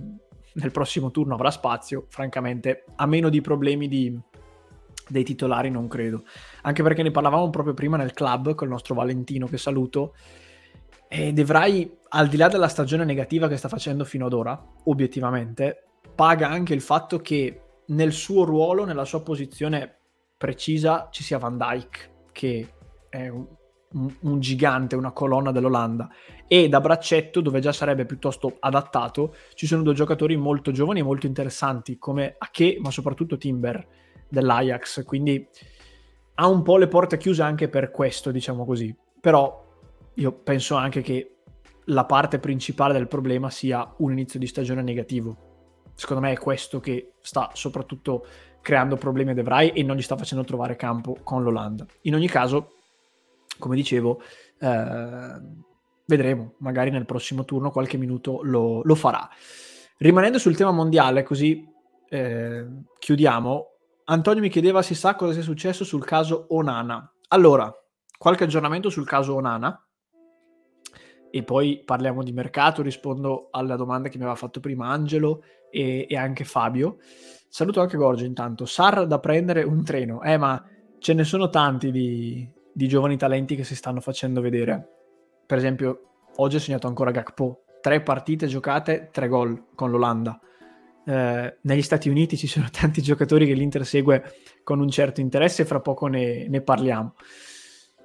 nel prossimo turno avrà spazio, francamente, a meno di problemi di, dei titolari non credo. Anche perché ne parlavamo proprio prima nel club con il nostro Valentino che saluto, e De Vrij, al di là della stagione negativa che sta facendo fino ad ora, obiettivamente, paga anche il fatto che nel suo ruolo, nella sua posizione precisa, ci sia Van Dijk, che è un, un, un gigante, una colonna dell'Olanda. E da braccetto, dove già sarebbe piuttosto adattato, ci sono due giocatori molto giovani e molto interessanti, come Ake, ma soprattutto Timber dell'Ajax. Quindi ha un po' le porte chiuse anche per questo, diciamo così. Però io penso anche che la parte principale del problema sia un inizio di stagione negativo. Secondo me è questo che sta soprattutto creando problemi a De Vrij e non gli sta facendo trovare campo con l'Olanda. In ogni caso, come dicevo, eh, vedremo, magari nel prossimo turno qualche minuto lo, lo farà. Rimanendo sul tema mondiale, così eh, chiudiamo, Antonio mi chiedeva si sa cosa sia successo sul caso Onana. Allora, qualche aggiornamento sul caso Onana e poi parliamo di mercato, rispondo alla domanda che mi aveva fatto prima Angelo e, e anche Fabio. Saluto anche Gorgio intanto. Sar da prendere un treno. Eh, ma ce ne sono tanti di, di giovani talenti che si stanno facendo vedere. Per esempio, oggi ho segnato ancora Gakpo. Tre partite giocate, tre gol con l'Olanda. Eh, negli Stati Uniti ci sono [laughs] tanti giocatori che l'Inter segue con un certo interesse e fra poco ne, ne parliamo.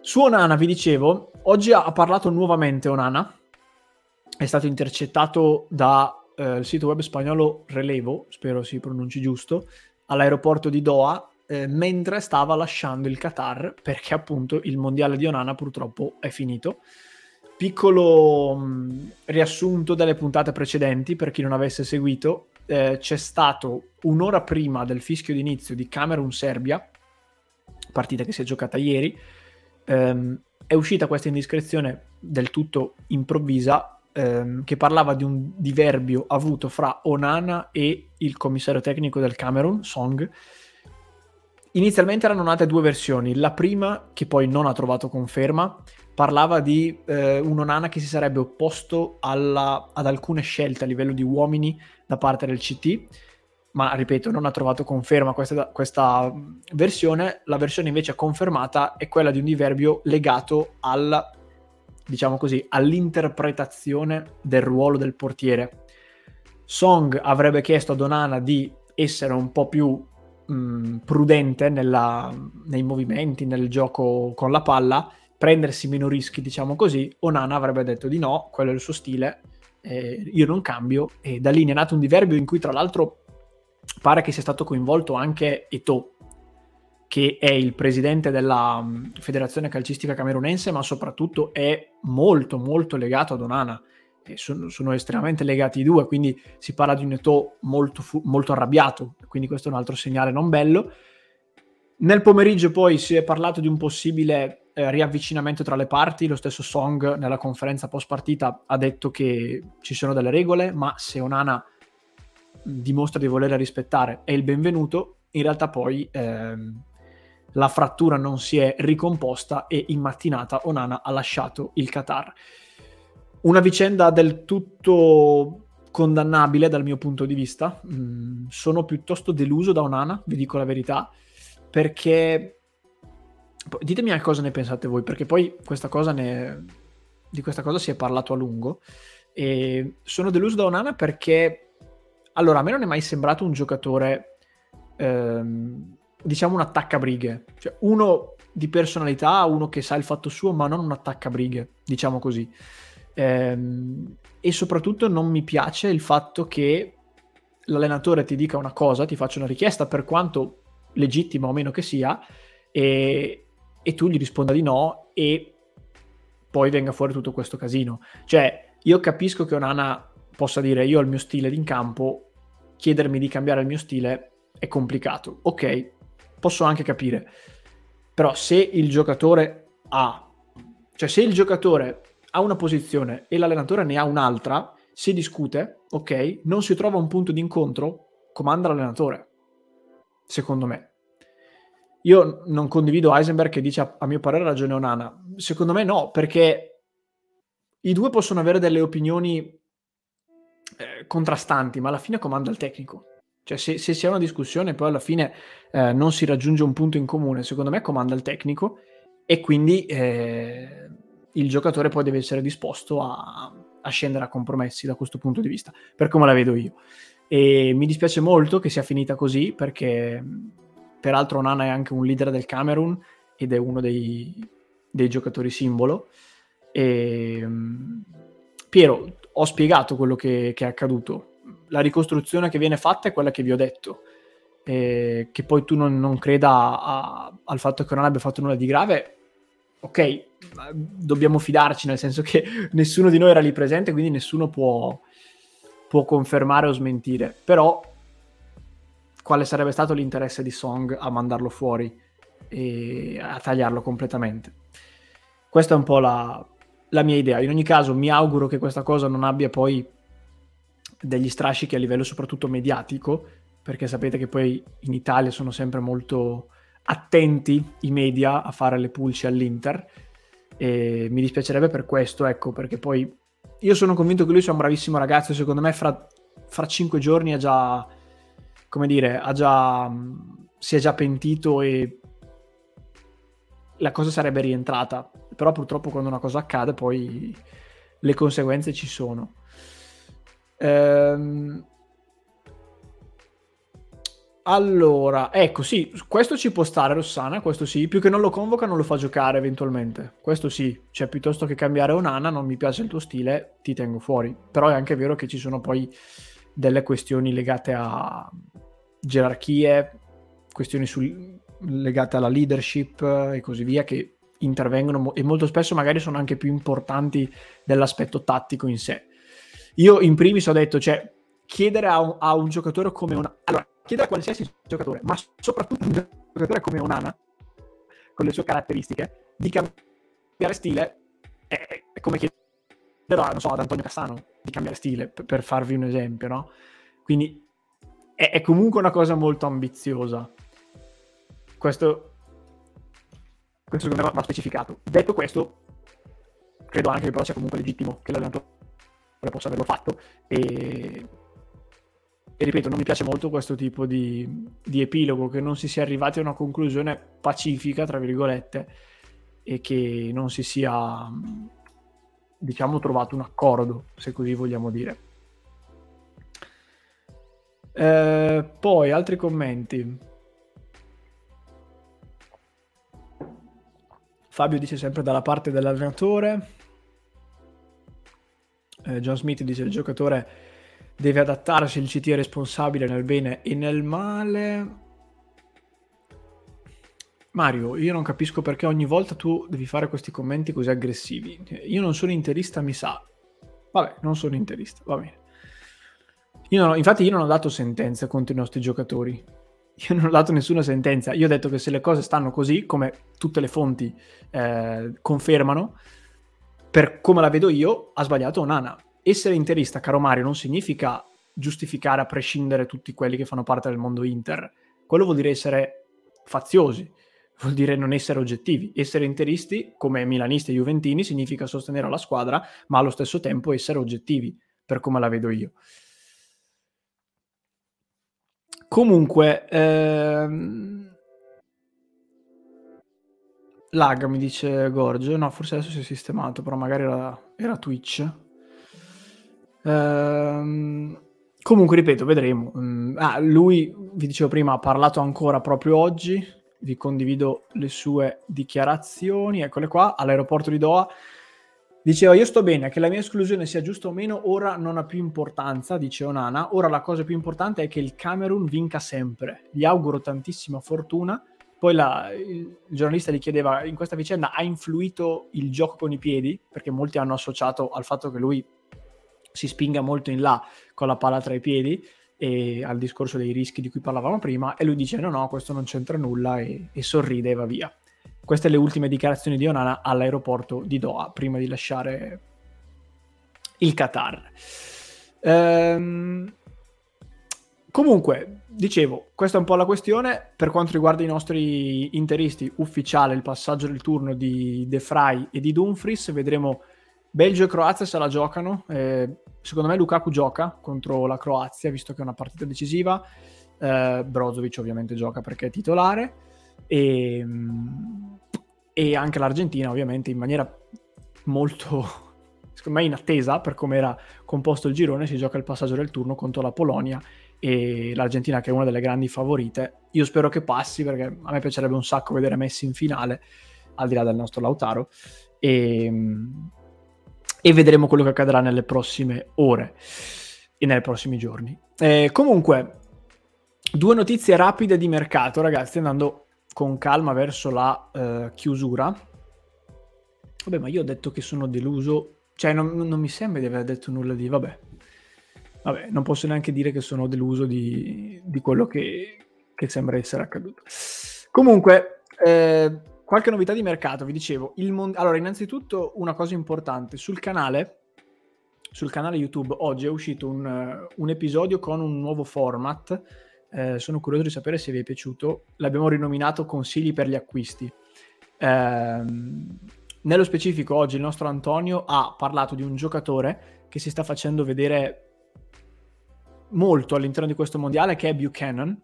Su Onana, vi dicevo, oggi ha parlato nuovamente Onana, è stato intercettato dal eh, sito web spagnolo Relevo, spero si pronunci giusto, all'aeroporto di Doha, eh, mentre stava lasciando il Qatar, perché appunto il mondiale di Onana purtroppo è finito. Piccolo mh, riassunto delle puntate precedenti, per chi non avesse seguito, eh, c'è stato un'ora prima del fischio d'inizio di Camerun-Serbia, partita che si è giocata ieri, ehm, è uscita questa indiscrezione del tutto improvvisa ehm, che parlava di un diverbio avuto fra Onana e il commissario tecnico del Camerun, Song. Inizialmente erano nate due versioni, la prima, che poi non ha trovato conferma, parlava di eh, un Onana che si sarebbe opposto alla, ad alcune scelte a livello di uomini da parte del CT, ma ripeto, non ha trovato conferma questa, questa versione. La versione invece confermata è quella di un diverbio legato al, diciamo così, all'interpretazione del ruolo del portiere. Song avrebbe chiesto a Donana di essere un po' più mh, prudente nella, nei movimenti, nel gioco con la palla, prendersi meno rischi, diciamo così. Onana avrebbe detto di no, quello è il suo stile, eh, io non cambio. E da lì è nato un diverbio in cui, tra l'altro, pare che sia stato coinvolto anche Eto, che è il presidente della um, federazione calcistica camerunense, ma soprattutto è molto molto legato ad Onana. Sono, sono, estremamente legati i due, quindi si parla di un Eto molto, molto arrabbiato, quindi questo è un altro segnale non bello. Nel pomeriggio poi si è parlato di un possibile eh, riavvicinamento tra le parti, lo stesso Song nella conferenza post partita ha detto che ci sono delle regole, ma se Onana dimostra di voler rispettare è il benvenuto, in realtà poi ehm, la frattura non si è ricomposta e in mattinata Onana ha lasciato il Qatar. Una vicenda del tutto condannabile dal mio punto di vista. Mm, sono piuttosto deluso da Onana, vi dico la verità, perché ditemi a cosa ne pensate voi, perché poi questa cosa ne... di questa cosa si è parlato a lungo. E sono deluso da Onana perché allora, a me non è mai sembrato un giocatore, ehm, diciamo, un attaccabrighe. Cioè, uno di personalità, uno che sa il fatto suo, ma non un attaccabrighe, diciamo così. Ehm, e soprattutto non mi piace il fatto che l'allenatore ti dica una cosa, ti faccia una richiesta, per quanto legittima o meno che sia, e, e tu gli risponda di no e poi venga fuori tutto questo casino. Cioè, io capisco che Onana possa dire io ho il mio stile in campo, chiedermi di cambiare il mio stile è complicato. Ok, posso anche capire. Però se il giocatore ha, cioè se il giocatore ha una posizione e l'allenatore ne ha un'altra, si discute, ok, non si trova un punto di incontro, comanda l'allenatore. Secondo me. Io non condivido Heisenberg che dice a, a mio parere ragione Onana. Secondo me no, perché i due possono avere delle opinioni eh, contrastanti, ma alla fine comanda il tecnico. Cioè, se, se si ha una discussione e poi alla fine eh, non si raggiunge un punto in comune, secondo me comanda il tecnico e quindi eh, il giocatore poi deve essere disposto a, a, scendere a compromessi da questo punto di vista, per come la vedo io. E mi dispiace molto che sia finita così perché peraltro Nana è anche un leader del Camerun ed è uno dei, dei giocatori simbolo. E, Piero, ho spiegato quello che, che, è accaduto. La ricostruzione che viene fatta è quella che vi ho detto. E che poi tu non, non creda a, al fatto che non abbia fatto nulla di grave, ok, dobbiamo fidarci, nel senso che nessuno di noi era lì presente, quindi nessuno può, può confermare o smentire. Però, quale sarebbe stato l'interesse di Song a mandarlo fuori e a tagliarlo completamente? Questa è un po' la, la mia idea. In ogni caso mi auguro che questa cosa non abbia poi degli strascichi a livello soprattutto mediatico, perché sapete che poi in Italia sono sempre molto attenti i media a fare le pulci all'Inter e mi dispiacerebbe per questo, ecco, perché poi io sono convinto che lui sia un bravissimo ragazzo, secondo me fra fra cinque giorni ha già, come dire, ha già, si è già pentito e la cosa sarebbe rientrata. Però purtroppo quando una cosa accade poi le conseguenze ci sono. Ehm... Allora, ecco, sì, questo ci può stare Rossana, questo sì, più che non lo convoca non lo fa giocare eventualmente, questo sì, cioè piuttosto che cambiare Onana, non mi piace il tuo stile, ti tengo fuori, però è anche vero che ci sono poi delle questioni legate a gerarchie, questioni sul, legate alla leadership e così via che intervengono e molto spesso magari sono anche più importanti dell'aspetto tattico in sé. Io in primis ho detto, cioè, chiedere a un, a un giocatore come una... Allora, chiedere a qualsiasi giocatore, ma soprattutto un giocatore come Onana, con le sue caratteristiche, di cambiare stile è, è come chiedere so, ad Antonio Cassano di cambiare stile, per, per farvi un esempio, no? Quindi è, è comunque una cosa molto ambiziosa. Questo, questo secondo me va specificato. Detto questo, credo anche che però sia comunque legittimo che l'allenatore possa averlo fatto e, e ripeto, non mi piace molto questo tipo di, di, epilogo, che non si sia arrivati a una conclusione pacifica, tra virgolette, e che non si sia, diciamo, trovato un accordo, se così vogliamo dire. Eh, poi, altri commenti. Fabio dice sempre dalla parte dell'allenatore. Eh, John Smith dice il giocatore deve adattarsi, il CT è responsabile nel bene e nel male. Mario, io non capisco perché ogni volta tu devi fare questi commenti così aggressivi. Io non sono interista, mi sa. Vabbè, non sono interista, va bene. Io non, infatti io non ho dato sentenze contro i nostri giocatori. Io non ho dato nessuna sentenza. Io ho detto che se le cose stanno così, come tutte le fonti eh, confermano, per come la vedo io, ha sbagliato Nana essere interista, caro Mario, non significa giustificare a prescindere tutti quelli che fanno parte del mondo Inter. Quello vuol dire essere faziosi, vuol dire non essere oggettivi. Essere interisti, come milanisti e juventini, significa sostenere la squadra, ma allo stesso tempo essere oggettivi, per come la vedo io. Comunque, ehm... lag mi dice Gorgio, no, forse adesso si è sistemato, però magari era, era Twitch. Ehm, comunque, ripeto, vedremo. Mm, ah, lui, vi dicevo prima, ha parlato ancora proprio oggi. Vi condivido le sue dichiarazioni. Eccole qua, all'aeroporto di Doha. Diceva, io sto bene, che la mia esclusione sia giusta o meno, ora non ha più importanza, dice Onana. Ora la cosa più importante è che il Camerun vinca sempre. Gli auguro tantissima fortuna. Poi la, il giornalista gli chiedeva, in questa vicenda ha influito il gioco con i piedi? Perché molti hanno associato al fatto che lui si spinga molto in là con la palla tra i piedi e al discorso dei rischi di cui parlavamo prima e lui dice no no questo non c'entra nulla e, e sorride e va via. Queste le ultime dichiarazioni di Onana all'aeroporto di Doha prima di lasciare il Qatar. Ehm... comunque dicevo questa è un po' la questione. Per quanto riguarda i nostri interisti ufficiale il passaggio del turno di De Frey e di Dumfries vedremo Belgio e Croazia se la giocano. Eh, secondo me Lukaku gioca contro la Croazia, visto che è una partita decisiva. Eh, Brozovic ovviamente gioca perché è titolare. E, e anche l'Argentina ovviamente in maniera molto, [laughs] secondo me, inattesa per come era composto il girone, si gioca il passaggio del turno contro la Polonia e l'Argentina che è una delle grandi favorite. Io spero che passi perché a me piacerebbe un sacco vedere Messi in finale, al di là del nostro Lautaro. E, e vedremo quello che accadrà nelle prossime ore e nei prossimi giorni. Eh, comunque, due notizie rapide di mercato, ragazzi, andando con calma verso la uh, chiusura. Vabbè, ma io ho detto che sono deluso, cioè non, non, mi sembra di aver detto nulla di... Vabbè, vabbè non posso neanche dire che sono deluso di, di quello che, che, sembra essere accaduto. Comunque, eh, qualche novità di mercato, vi dicevo. Mon- allora, innanzitutto una cosa importante, sul canale, sul canale YouTube oggi è uscito un, uh, un episodio con un nuovo format. Eh, sono curioso di sapere se vi è piaciuto. L'abbiamo rinominato Consigli per gli acquisti. Eh, nello specifico, oggi il nostro Antonio ha parlato di un giocatore che si sta facendo vedere molto all'interno di questo mondiale che è Buchanan,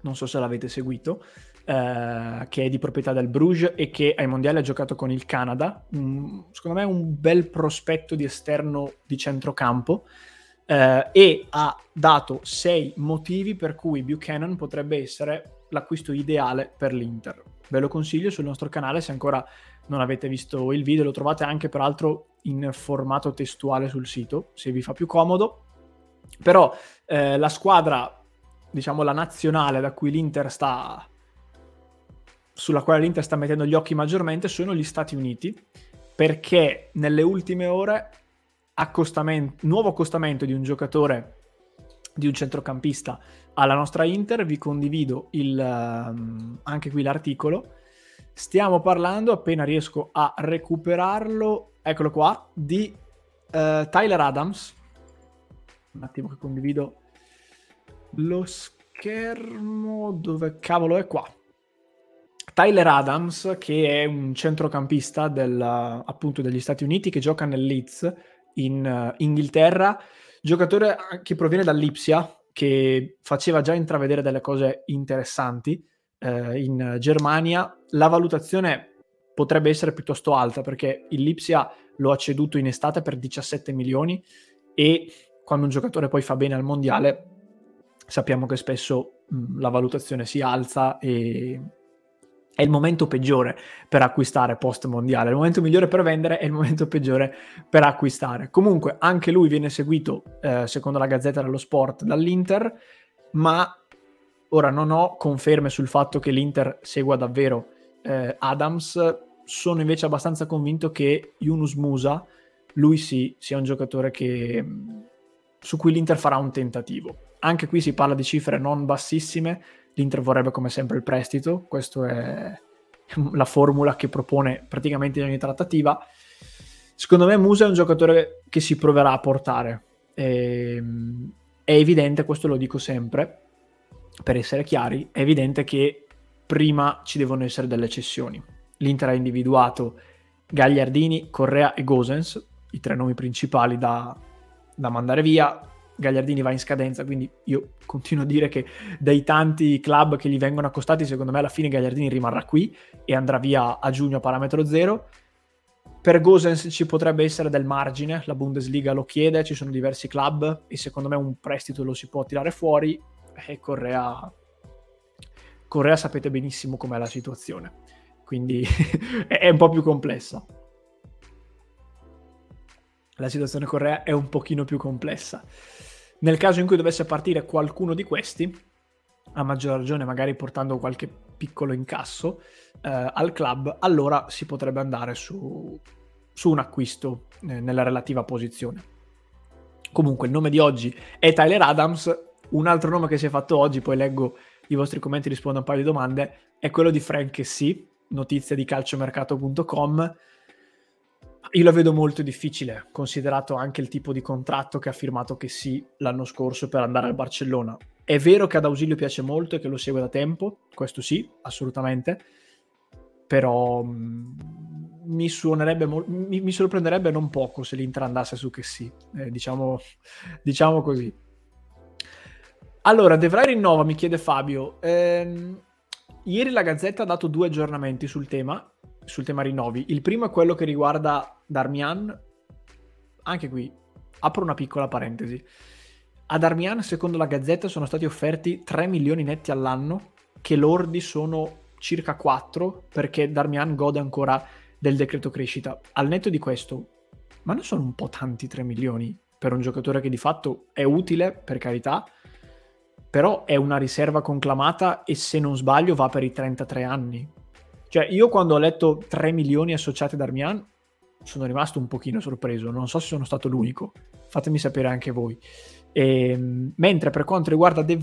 non so se l'avete seguito, eh, che è di proprietà del Bruges e che ai mondiali ha giocato con il Canada. Mm, secondo me è un bel prospetto di esterno di centrocampo eh, e ha dato sei motivi per cui Buchanan potrebbe essere l'acquisto ideale per l'Inter. Ve lo consiglio sul nostro canale se ancora non avete visto il video, lo trovate anche peraltro in formato testuale sul sito, se vi fa più comodo. Però eh, la squadra, diciamo la nazionale da cui l'Inter sta sulla quale l'Inter sta mettendo gli occhi maggiormente sono gli Stati Uniti, perché nelle ultime ore accostamento, nuovo accostamento di un giocatore di un centrocampista alla nostra Inter, vi condivido il, um, anche qui l'articolo. Stiamo parlando, appena riesco a recuperarlo, eccolo qua, di uh, Tyler Adams. Un attimo che condivido lo schermo. Dove cavolo è qua? Tyler Adams, che è un centrocampista del, appunto degli Stati Uniti, che gioca nel Leeds in uh, Inghilterra, giocatore che proviene dall'Ipsia, che faceva già intravedere delle cose interessanti uh, in Germania. La valutazione potrebbe essere piuttosto alta perché il Lipsia lo ha ceduto in estate per 17 milioni e quando un giocatore poi fa bene al mondiale sappiamo che spesso mh, la valutazione si alza e è il momento peggiore per acquistare post mondiale. Il momento migliore per vendere è il momento peggiore per acquistare. Comunque, anche lui viene seguito, eh, secondo la Gazzetta dello Sport, dall'Inter, ma ora non ho conferme sul fatto che l'Inter segua davvero eh, Adams. Sono invece abbastanza convinto che Yunus Musa, lui sì, sia un giocatore che, su cui l'Inter farà un tentativo. Anche qui si parla di cifre non bassissime, L'Inter vorrebbe come sempre il prestito, questa è [laughs] la formula che propone praticamente in ogni trattativa. Secondo me Musa è un giocatore che si proverà a portare. E, ehm, è evidente, questo lo dico sempre, per essere chiari, è evidente che prima ci devono essere delle cessioni. L'Inter ha individuato Gagliardini, Correa e Gosens, i tre nomi principali da, da mandare via. Gagliardini va in scadenza, quindi io continuo a dire che dei tanti club che gli vengono accostati, secondo me alla fine Gagliardini rimarrà qui e andrà via a giugno a parametro zero. Per Gosens ci potrebbe essere del margine, la Bundesliga lo chiede, ci sono diversi club e secondo me un prestito lo si può tirare fuori e Correa, Correa sapete benissimo com'è la situazione, quindi [laughs] è un po' più complessa la situazione Correa è un pochino più complessa. Nel caso in cui dovesse partire qualcuno di questi, a maggior ragione magari portando qualche piccolo incasso eh, al club, allora si potrebbe andare su, su un acquisto eh, nella relativa posizione. Comunque il nome di oggi è Tyler Adams, un altro nome che si è fatto oggi, poi leggo i vostri commenti e rispondo a un paio di domande, è quello di Frank C, notizia di calciomercato.com, io lo vedo molto difficile, considerato anche il tipo di contratto che ha firmato che sì l'anno scorso per andare al Barcellona. È vero che ad Ausilio piace molto e che lo segue da tempo, questo sì, assolutamente, però mh, mm, mi, suonerebbe mo- mi, mi, sorprenderebbe non poco se l'Inter andasse su che sì, eh, diciamo, [laughs] diciamo, così. Allora, Devrai rinnova, mi chiede Fabio. Ehm, ieri la Gazzetta ha dato due aggiornamenti sul tema sul tema rinnovi. Il primo è quello che riguarda Darmian. Anche qui apro una piccola parentesi. A Darmian, secondo la Gazzetta, sono stati offerti 3 milioni netti all'anno, che lordi sono circa 4, perché Darmian gode ancora del decreto crescita. Al netto di questo, ma non sono un po' tanti 3 milioni per un giocatore che di fatto è utile, per carità, però è una riserva conclamata e se non sbaglio va per i 33 anni. Cioè, io quando ho letto 3 milioni associati ad Armian sono rimasto un pochino sorpreso, non so se sono stato l'unico, fatemi sapere anche voi. E, ehm, mentre per quanto riguarda De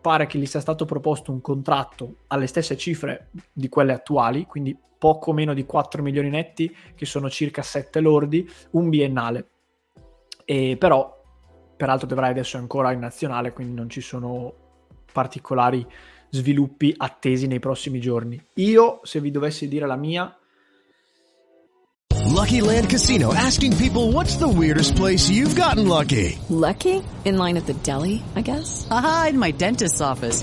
pare che gli sia stato proposto un contratto alle stesse cifre di quelle attuali, quindi poco meno di 4 milioni netti, che sono circa 7 lordi, un biennale. E però, peraltro De adesso è ancora in nazionale, quindi non ci sono particolari sviluppi attesi nei prossimi giorni. Io, se vi dovessi dire la mia, Lucky Land Casino asking people what's the weirdest place you've gotten lucky? Lucky? In line at the deli, I guess? Aha, in my dentist's office.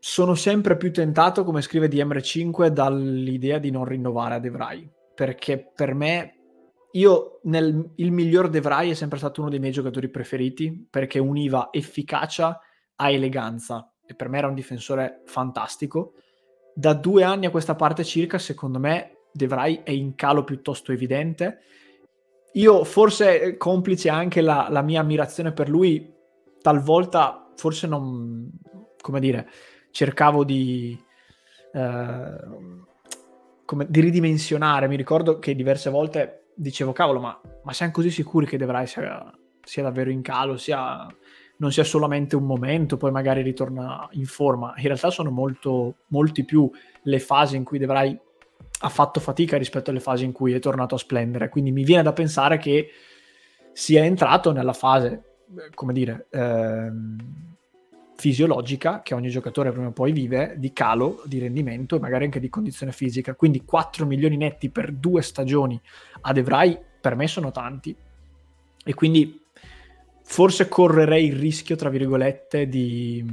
Sono sempre più tentato, come scrive DMR5, dall'idea di non rinnovare a Devrai. Perché per me, io nel, il miglior Devrai è sempre stato uno dei miei giocatori preferiti, perché univa efficacia a eleganza. E per me era un difensore fantastico. Da due anni a questa parte circa, secondo me, Devrai è in calo piuttosto evidente. Io, forse complice anche la, la mia ammirazione per lui, talvolta forse non, come dire, cercavo di, eh, come, di ridimensionare. Mi ricordo che diverse volte dicevo, cavolo, ma, ma siamo così sicuri che Devrai sia, sia davvero in calo, sia, non sia solamente un momento, poi magari ritorna in forma. In realtà sono molto, molti più le fasi in cui Devrai ha fatto fatica rispetto alle fasi in cui è tornato a splendere. Quindi mi viene da pensare che sia entrato nella fase, come dire, ehm, fisiologica che ogni giocatore prima o poi vive di calo di rendimento e magari anche di condizione fisica. Quindi 4 milioni netti per due stagioni a Devrai per me sono tanti. E quindi forse correrei il rischio, tra virgolette, di,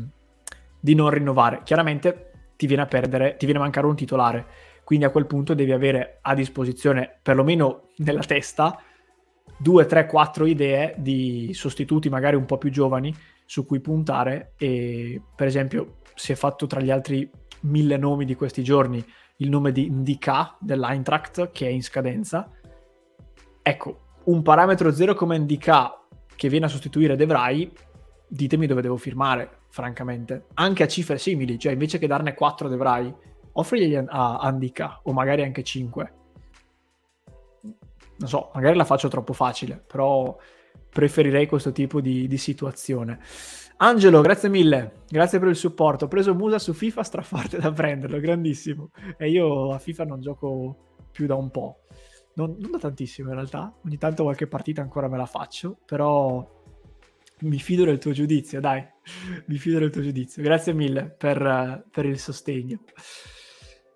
di non rinnovare. Chiaramente ti viene a perdere, ti viene a mancare un titolare quindi a quel punto devi avere a disposizione, perlomeno nella testa, due, tre, quattro idee di sostituti magari un po' più giovani su cui puntare e per esempio si è fatto tra gli altri mille nomi di questi giorni il nome di Ndika dell'Eintracht che è in scadenza. Ecco, un parametro zero come Ndika che viene a sostituire Devrai, ditemi dove devo firmare, francamente. Anche a cifre simili, cioè invece che darne 4 a Devrai, offrigli a Andika o magari anche 5. Non so, magari la faccio troppo facile, però preferirei questo tipo di, di situazione. Angelo, grazie mille, grazie per il supporto. Ho preso Musa su FIFA, straforte da prenderlo, grandissimo. E io a FIFA non gioco più da un po'. Non, non da tantissimo in realtà, ogni tanto qualche partita ancora me la faccio, però mi fido del tuo giudizio, dai, [laughs] mi fido del tuo giudizio. Grazie mille per, per il sostegno.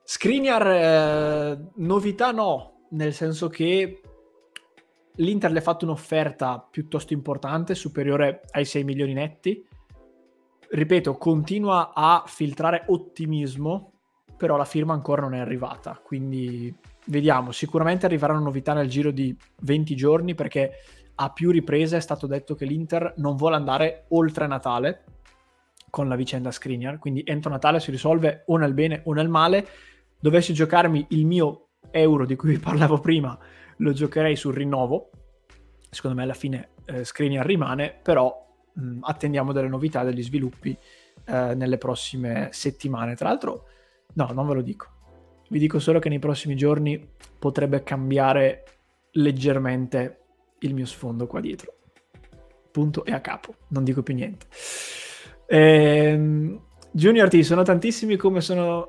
Skriniar, eh, novità no, nel senso che l'Inter le ha fatto un'offerta piuttosto importante, superiore ai 6 milioni netti. Ripeto, continua a filtrare ottimismo, però la firma ancora non è arrivata, quindi vediamo, sicuramente arriveranno novità nel giro di 20 giorni perché a più riprese è stato detto che l'Inter non vuole andare oltre Natale con la vicenda Skriniar, quindi entro Natale si risolve o nel bene o nel male. Dovessi giocarmi il mio euro di cui vi parlavo prima, lo giocherei sul rinnovo. Secondo me alla fine eh, Skriniar rimane, però mh, attendiamo delle novità, degli sviluppi eh, nelle prossime settimane. Tra l'altro, no, non ve lo dico. Vi dico solo che nei prossimi giorni potrebbe cambiare leggermente il mio sfondo qua dietro. Punto e a capo, non dico più niente. Ehm, Junior T, sono tantissimi come sono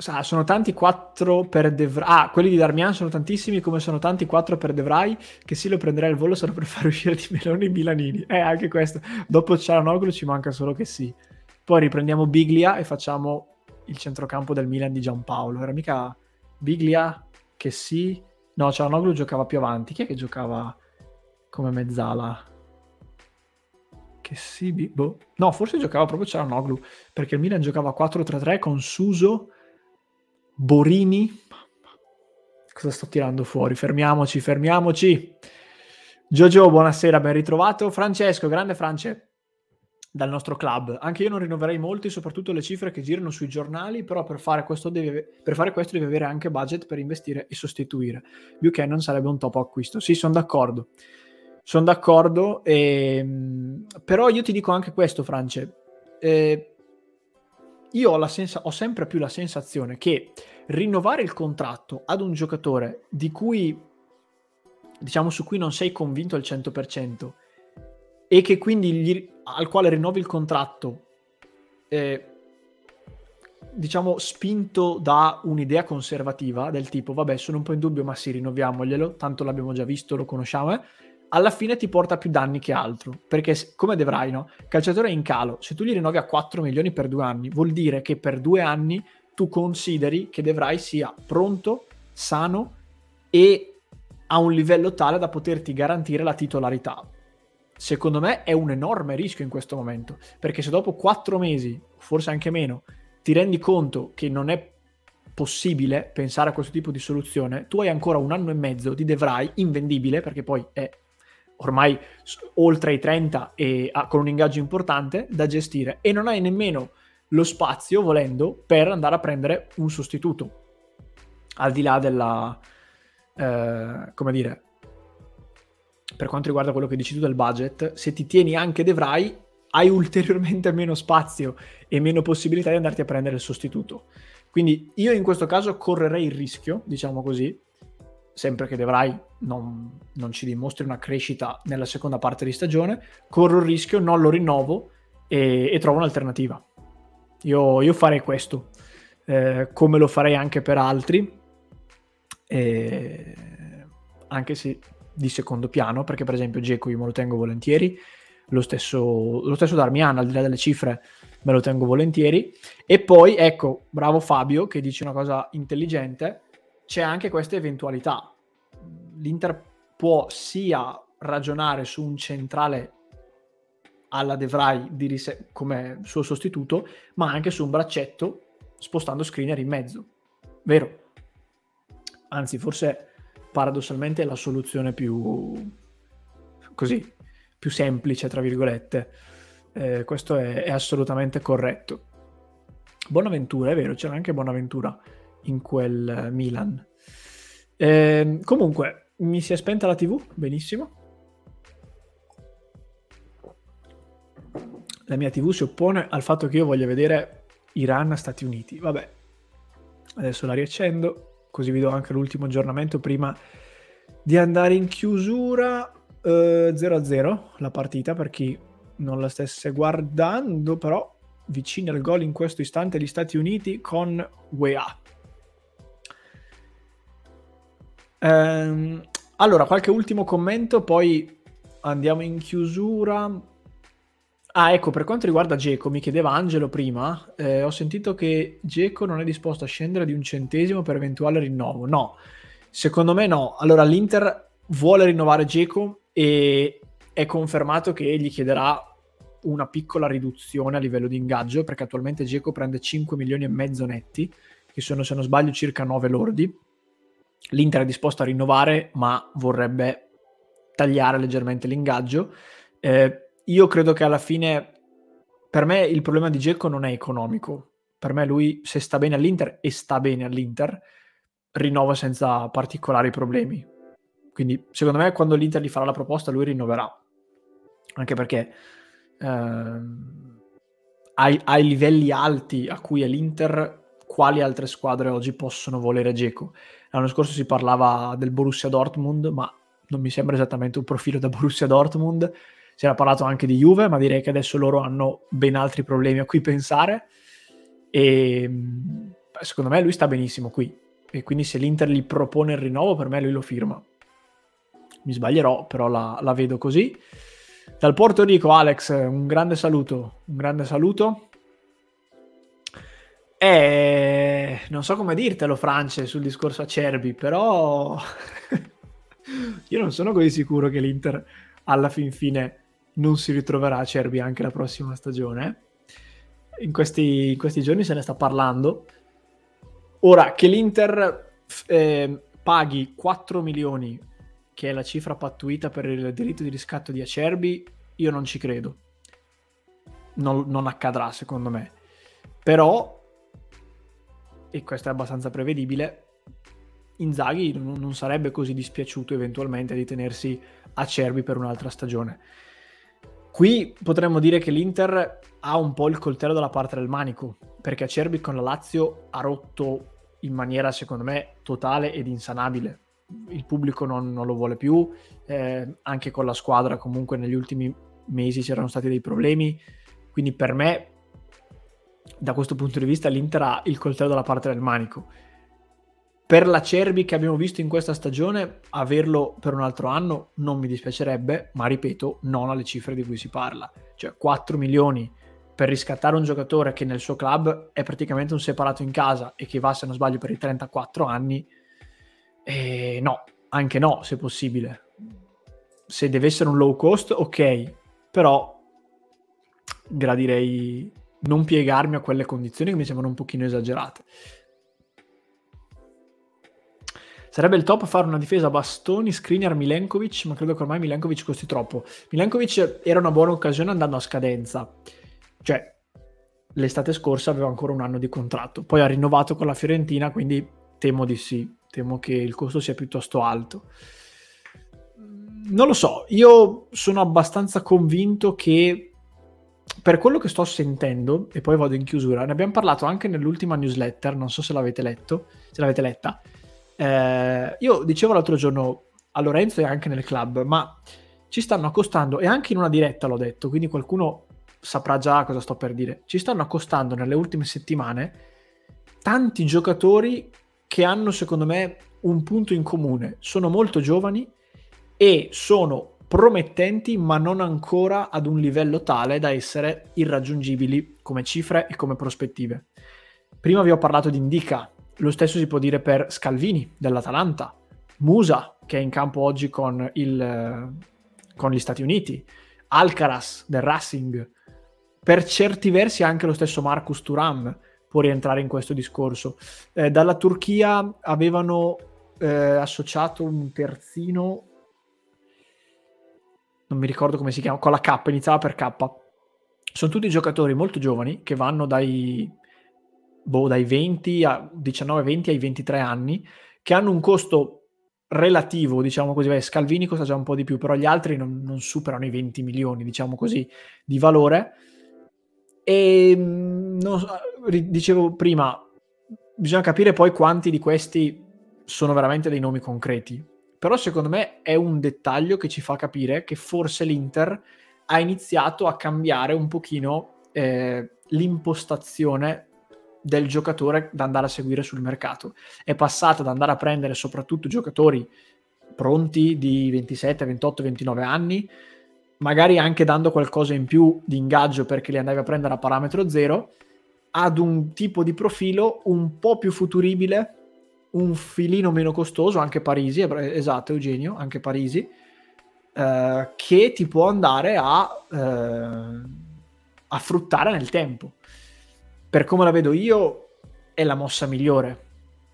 sono tanti 4 per De Vrij. Ah, quelli di Darmian sono tantissimi, come sono tanti 4 per De Vrij, che sì, lo prenderei al volo solo per far [laughs] uscire di Meloni i Milanini. Eh, anche questo. Dopo Cialanoglu ci manca solo che sì. Poi riprendiamo Biglia e facciamo il centrocampo del Milan di Giampaolo. Era mica Biglia che sì... No, Cialanoglu giocava più avanti. Chi è che giocava come mezzala? Che sì, boh. No, forse giocava proprio Cialanoglu, perché il Milan giocava 4-3-3 con Suso Borini. Cosa sto tirando fuori? Fermiamoci, fermiamoci. Giorgio, buonasera, ben ritrovato. Francesco, grande France. dal nostro club. Anche io non rinnoverei molti, soprattutto le cifre che girano sui giornali, però per fare questo deve, per fare questo deve avere anche budget per investire e sostituire. Buchanan sarebbe un top acquisto. Sì, sono d'accordo. Sono d'accordo, e, ehm, però io ti dico anche questo, France. Eh, io ho, sensa- ho sempre più la sensazione che rinnovare il contratto ad un giocatore di cui, diciamo, su cui non sei convinto al 100% e che quindi gli, al quale rinnovi il contratto, eh, diciamo, spinto da un'idea conservativa del tipo, vabbè, sono un po' in dubbio, ma sì, rinnoviamoglielo, tanto l'abbiamo già visto, lo conosciamo, eh? Alla fine ti porta più danni che altro. Perché come dovrai, no? Calciatore è in calo. Se tu gli rinnovi a 4 milioni per due anni, vuol dire che per due anni tu consideri che Devrai sia pronto, sano e a un livello tale da poterti garantire la titolarità. Secondo me è un enorme rischio in questo momento, perché se dopo quattro mesi, forse anche meno, ti rendi conto che non è possibile pensare a questo tipo di soluzione, tu hai ancora un anno e mezzo di Devrai invendibile, perché poi è ormai oltre i 30 e ha, con un ingaggio importante da gestire e non hai nemmeno lo spazio, volendo, per andare a prendere un sostituto. Al di là della, eh, come dire, per quanto riguarda quello che dici tu del budget, se ti tieni anche Devrai, hai ulteriormente [laughs] meno spazio e meno possibilità di andarti a prendere il sostituto. Quindi io in questo caso correrei il rischio, diciamo così, sempre che Devrai non, non ci dimostri una crescita nella seconda parte di stagione, corro il rischio, non lo rinnovo e, e trovo un'alternativa. Io, io farei questo, eh, come lo farei anche per altri, eh, anche se di secondo piano, perché per esempio Geco io me lo tengo volentieri, lo stesso, lo stesso Darmian, al di là delle cifre, me lo tengo volentieri. E poi, ecco, bravo Fabio che dice una cosa intelligente, c'è anche questa eventualità. L'Inter può sia ragionare su un centrale alla Devrai rise- come suo sostituto, ma anche su un braccetto spostando screener in mezzo. Vero? Anzi, forse paradossalmente è la soluzione più così, più semplice, tra virgolette. Eh, questo è, è, assolutamente corretto. Bonaventura, è vero, c'era anche Bonaventura in quel Milan. Eh, comunque, mi si è spenta la TV, benissimo. la mia TV si oppone al fatto che io voglia vedere Iran-Stati Uniti. Vabbè, adesso la riaccendo, così vi do anche l'ultimo aggiornamento prima di andare in chiusura. Eh, 0-0 la partita per chi non la stesse guardando, però vicini al gol in questo istante gli Stati Uniti con UEA. Ehm, allora, qualche ultimo commento, poi andiamo in chiusura. Ah, ecco, per quanto riguarda Geco, mi chiedeva Angelo prima, eh, ho sentito che Geco non è disposto a scendere di un centesimo per eventuale rinnovo. No, secondo me no. Allora, l'Inter vuole rinnovare Geco e è confermato che gli chiederà una piccola riduzione a livello di ingaggio, perché attualmente Geco prende 5 milioni e mezzo netti, che sono, se non sbaglio, circa 9 lordi. L'Inter è disposto a rinnovare, ma vorrebbe tagliare leggermente l'ingaggio. Eh, io credo che alla fine, per me il problema di Geco non è economico. Per me lui, se sta bene all'Inter e sta bene all'Inter, rinnova senza particolari problemi. Quindi secondo me quando l'Inter gli farà la proposta lui rinnoverà. Anche perché ehm, ai, livelli alti a cui è l'Inter, quali altre squadre oggi possono volere Geco? L'anno scorso si parlava del Borussia Dortmund, ma non mi sembra esattamente un profilo da Borussia Dortmund si era parlato anche di Juve, ma direi che adesso loro hanno ben altri problemi a cui pensare e secondo me lui sta benissimo qui e quindi se l'Inter gli propone il rinnovo per me lui lo firma. Mi sbaglierò, però la, la vedo così. Dal Porto Rico, Alex, un grande saluto, un grande saluto. E non so come dirtelo, France, sul discorso Acerbi, però [laughs] io non sono così sicuro che l'Inter alla fin fine non si ritroverà a Cerbi anche la prossima stagione. In questi, in questi giorni se ne sta parlando. Ora che l'Inter eh, paghi 4 milioni, che è la cifra pattuita per il diritto di riscatto di Acerbi, io non ci credo. non, non accadrà secondo me. Però, e questo è abbastanza prevedibile, Inzaghi non, sarebbe così dispiaciuto eventualmente di tenersi acerbi per un'altra stagione. Qui potremmo dire che l'Inter ha un po' il coltello dalla parte del manico, perché Acerbi con la Lazio ha rotto in maniera secondo me totale ed insanabile. Il pubblico non, non lo vuole più, eh, anche con la squadra comunque negli ultimi mesi c'erano stati dei problemi, quindi per me da questo punto di vista l'Inter ha il coltello dalla parte del manico. Per la Cerbi che abbiamo visto in questa stagione, averlo per un altro anno non mi dispiacerebbe, ma ripeto, non alle cifre di cui si parla. Cioè 4 milioni per riscattare un giocatore che nel suo club è praticamente un separato in casa e che va, se non sbaglio, per i 34 anni, eh, no, anche no, se possibile. Se deve essere un low cost, ok, però gradirei non piegarmi a quelle condizioni che mi sembrano un pochino esagerate. Sarebbe il top fare una difesa a bastoni, Skriniar, Milenkovic, ma credo che ormai Milenkovic costi troppo. Milenkovic era una buona occasione andando a scadenza. Cioè, l'estate scorsa aveva ancora un anno di contratto. Poi ha rinnovato con la Fiorentina, quindi temo di sì. Temo che il costo sia piuttosto alto. Non lo so, io sono abbastanza convinto che per quello che sto sentendo, e poi vado in chiusura, ne abbiamo parlato anche nell'ultima newsletter, non so se l'avete letto, se l'avete letta. Eh, io dicevo l'altro giorno a Lorenzo e anche nel club, ma ci stanno accostando, e anche in una diretta l'ho detto, quindi qualcuno saprà già cosa sto per dire. Ci stanno accostando nelle ultime settimane tanti giocatori che hanno, secondo me, un punto in comune. Sono molto giovani e sono promettenti, ma non ancora ad un livello tale da essere irraggiungibili come cifre e come prospettive. Prima vi ho parlato di Indica, lo stesso si può dire per Scalvini dell'Atalanta, Musa che è in campo oggi con, il, con gli Stati Uniti, Alcaraz del Racing, per certi versi anche lo stesso Marcus Turam può rientrare in questo discorso. Eh, dalla Turchia avevano eh, associato un terzino non mi ricordo come si chiama, con la K, iniziava per K. Sono tutti giocatori molto giovani che vanno dai, boh, dai 20 a 19-20 ai 23 anni, che hanno un costo relativo, diciamo così, beh, Scalvini costa già un po' di più, però gli altri non, non superano i 20 milioni, diciamo così, di valore. E mm, non, dicevo prima, bisogna capire poi quanti di questi sono veramente dei nomi concreti, però secondo me è un dettaglio che ci fa capire che forse l'Inter ha iniziato a cambiare un pochino eh, l'impostazione del giocatore da andare a seguire sul mercato. È passata da andare a prendere soprattutto giocatori pronti di 27, 28, 29 anni, magari anche dando qualcosa in più di ingaggio perché li andavi a prendere a parametro zero, ad un tipo di profilo un po' più futuribile, un filino meno costoso, anche Parisi, esatto Eugenio, anche Parisi, eh, che ti può andare a, eh, a fruttare nel tempo. Per come la vedo io, è la mossa migliore.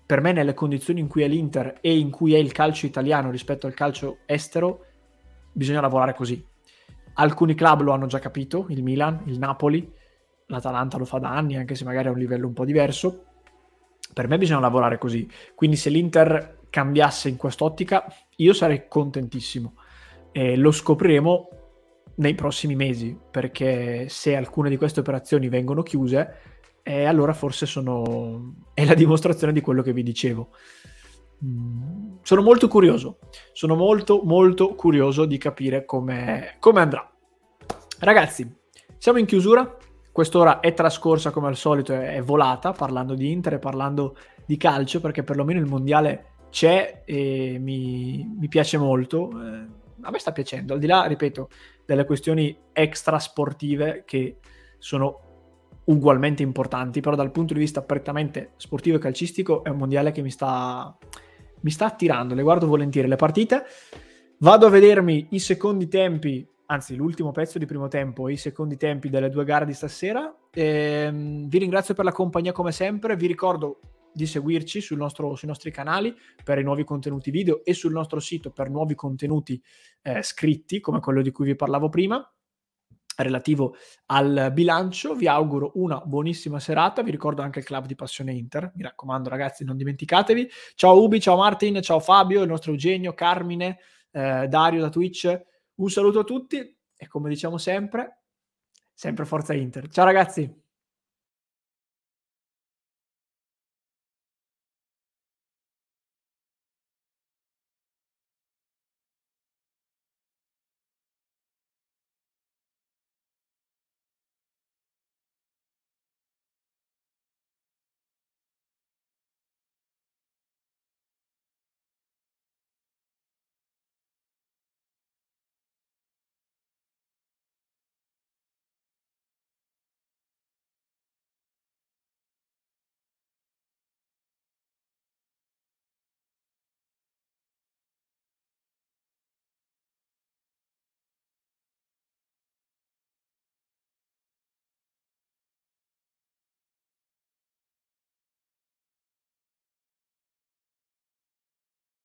Per me, nelle condizioni in cui è l'Inter e in cui è il calcio italiano rispetto al calcio estero, bisogna lavorare così. Alcuni club lo hanno già capito, il Milan, il Napoli, l'Atalanta lo fa da anni, anche se magari a un livello un po' diverso per me bisogna lavorare così. Quindi se l'Inter cambiasse in quest'ottica, io sarei contentissimo. E lo scopriremo nei prossimi mesi, perché se alcune di queste operazioni vengono chiuse, eh, allora forse sono... è la dimostrazione di quello che vi dicevo. Mm, sono molto curioso, sono molto molto curioso di capire come andrà. Ragazzi, siamo in chiusura, Quest'ora è trascorsa come al solito, è, volata parlando di Inter e parlando di calcio perché perlomeno il mondiale c'è e mi, mi piace molto. Eh, a me sta piacendo, al di là, ripeto, delle questioni extra sportive che sono ugualmente importanti, però dal punto di vista prettamente sportivo e calcistico è un mondiale che mi sta, mi sta attirando, le guardo volentieri le partite. Vado a vedermi i secondi tempi anzi l'ultimo pezzo di primo tempo, i secondi tempi delle due gare di stasera. Ehm, vi ringrazio per la compagnia come sempre, vi ricordo di seguirci nostro, sui nostri canali per i nuovi contenuti video e sul nostro sito per nuovi contenuti eh, scritti, come quello di cui vi parlavo prima relativo al bilancio. Vi auguro una buonissima serata. Vi ricordo anche il club di Passione Inter. Mi raccomando, ragazzi, non dimenticatevi. Ciao Ubi, ciao Martin, ciao Fabio, il nostro Eugenio, Carmine, eh, Dario da Twitch. Un saluto a tutti e come diciamo sempre, sempre forza Inter. Ciao ragazzi!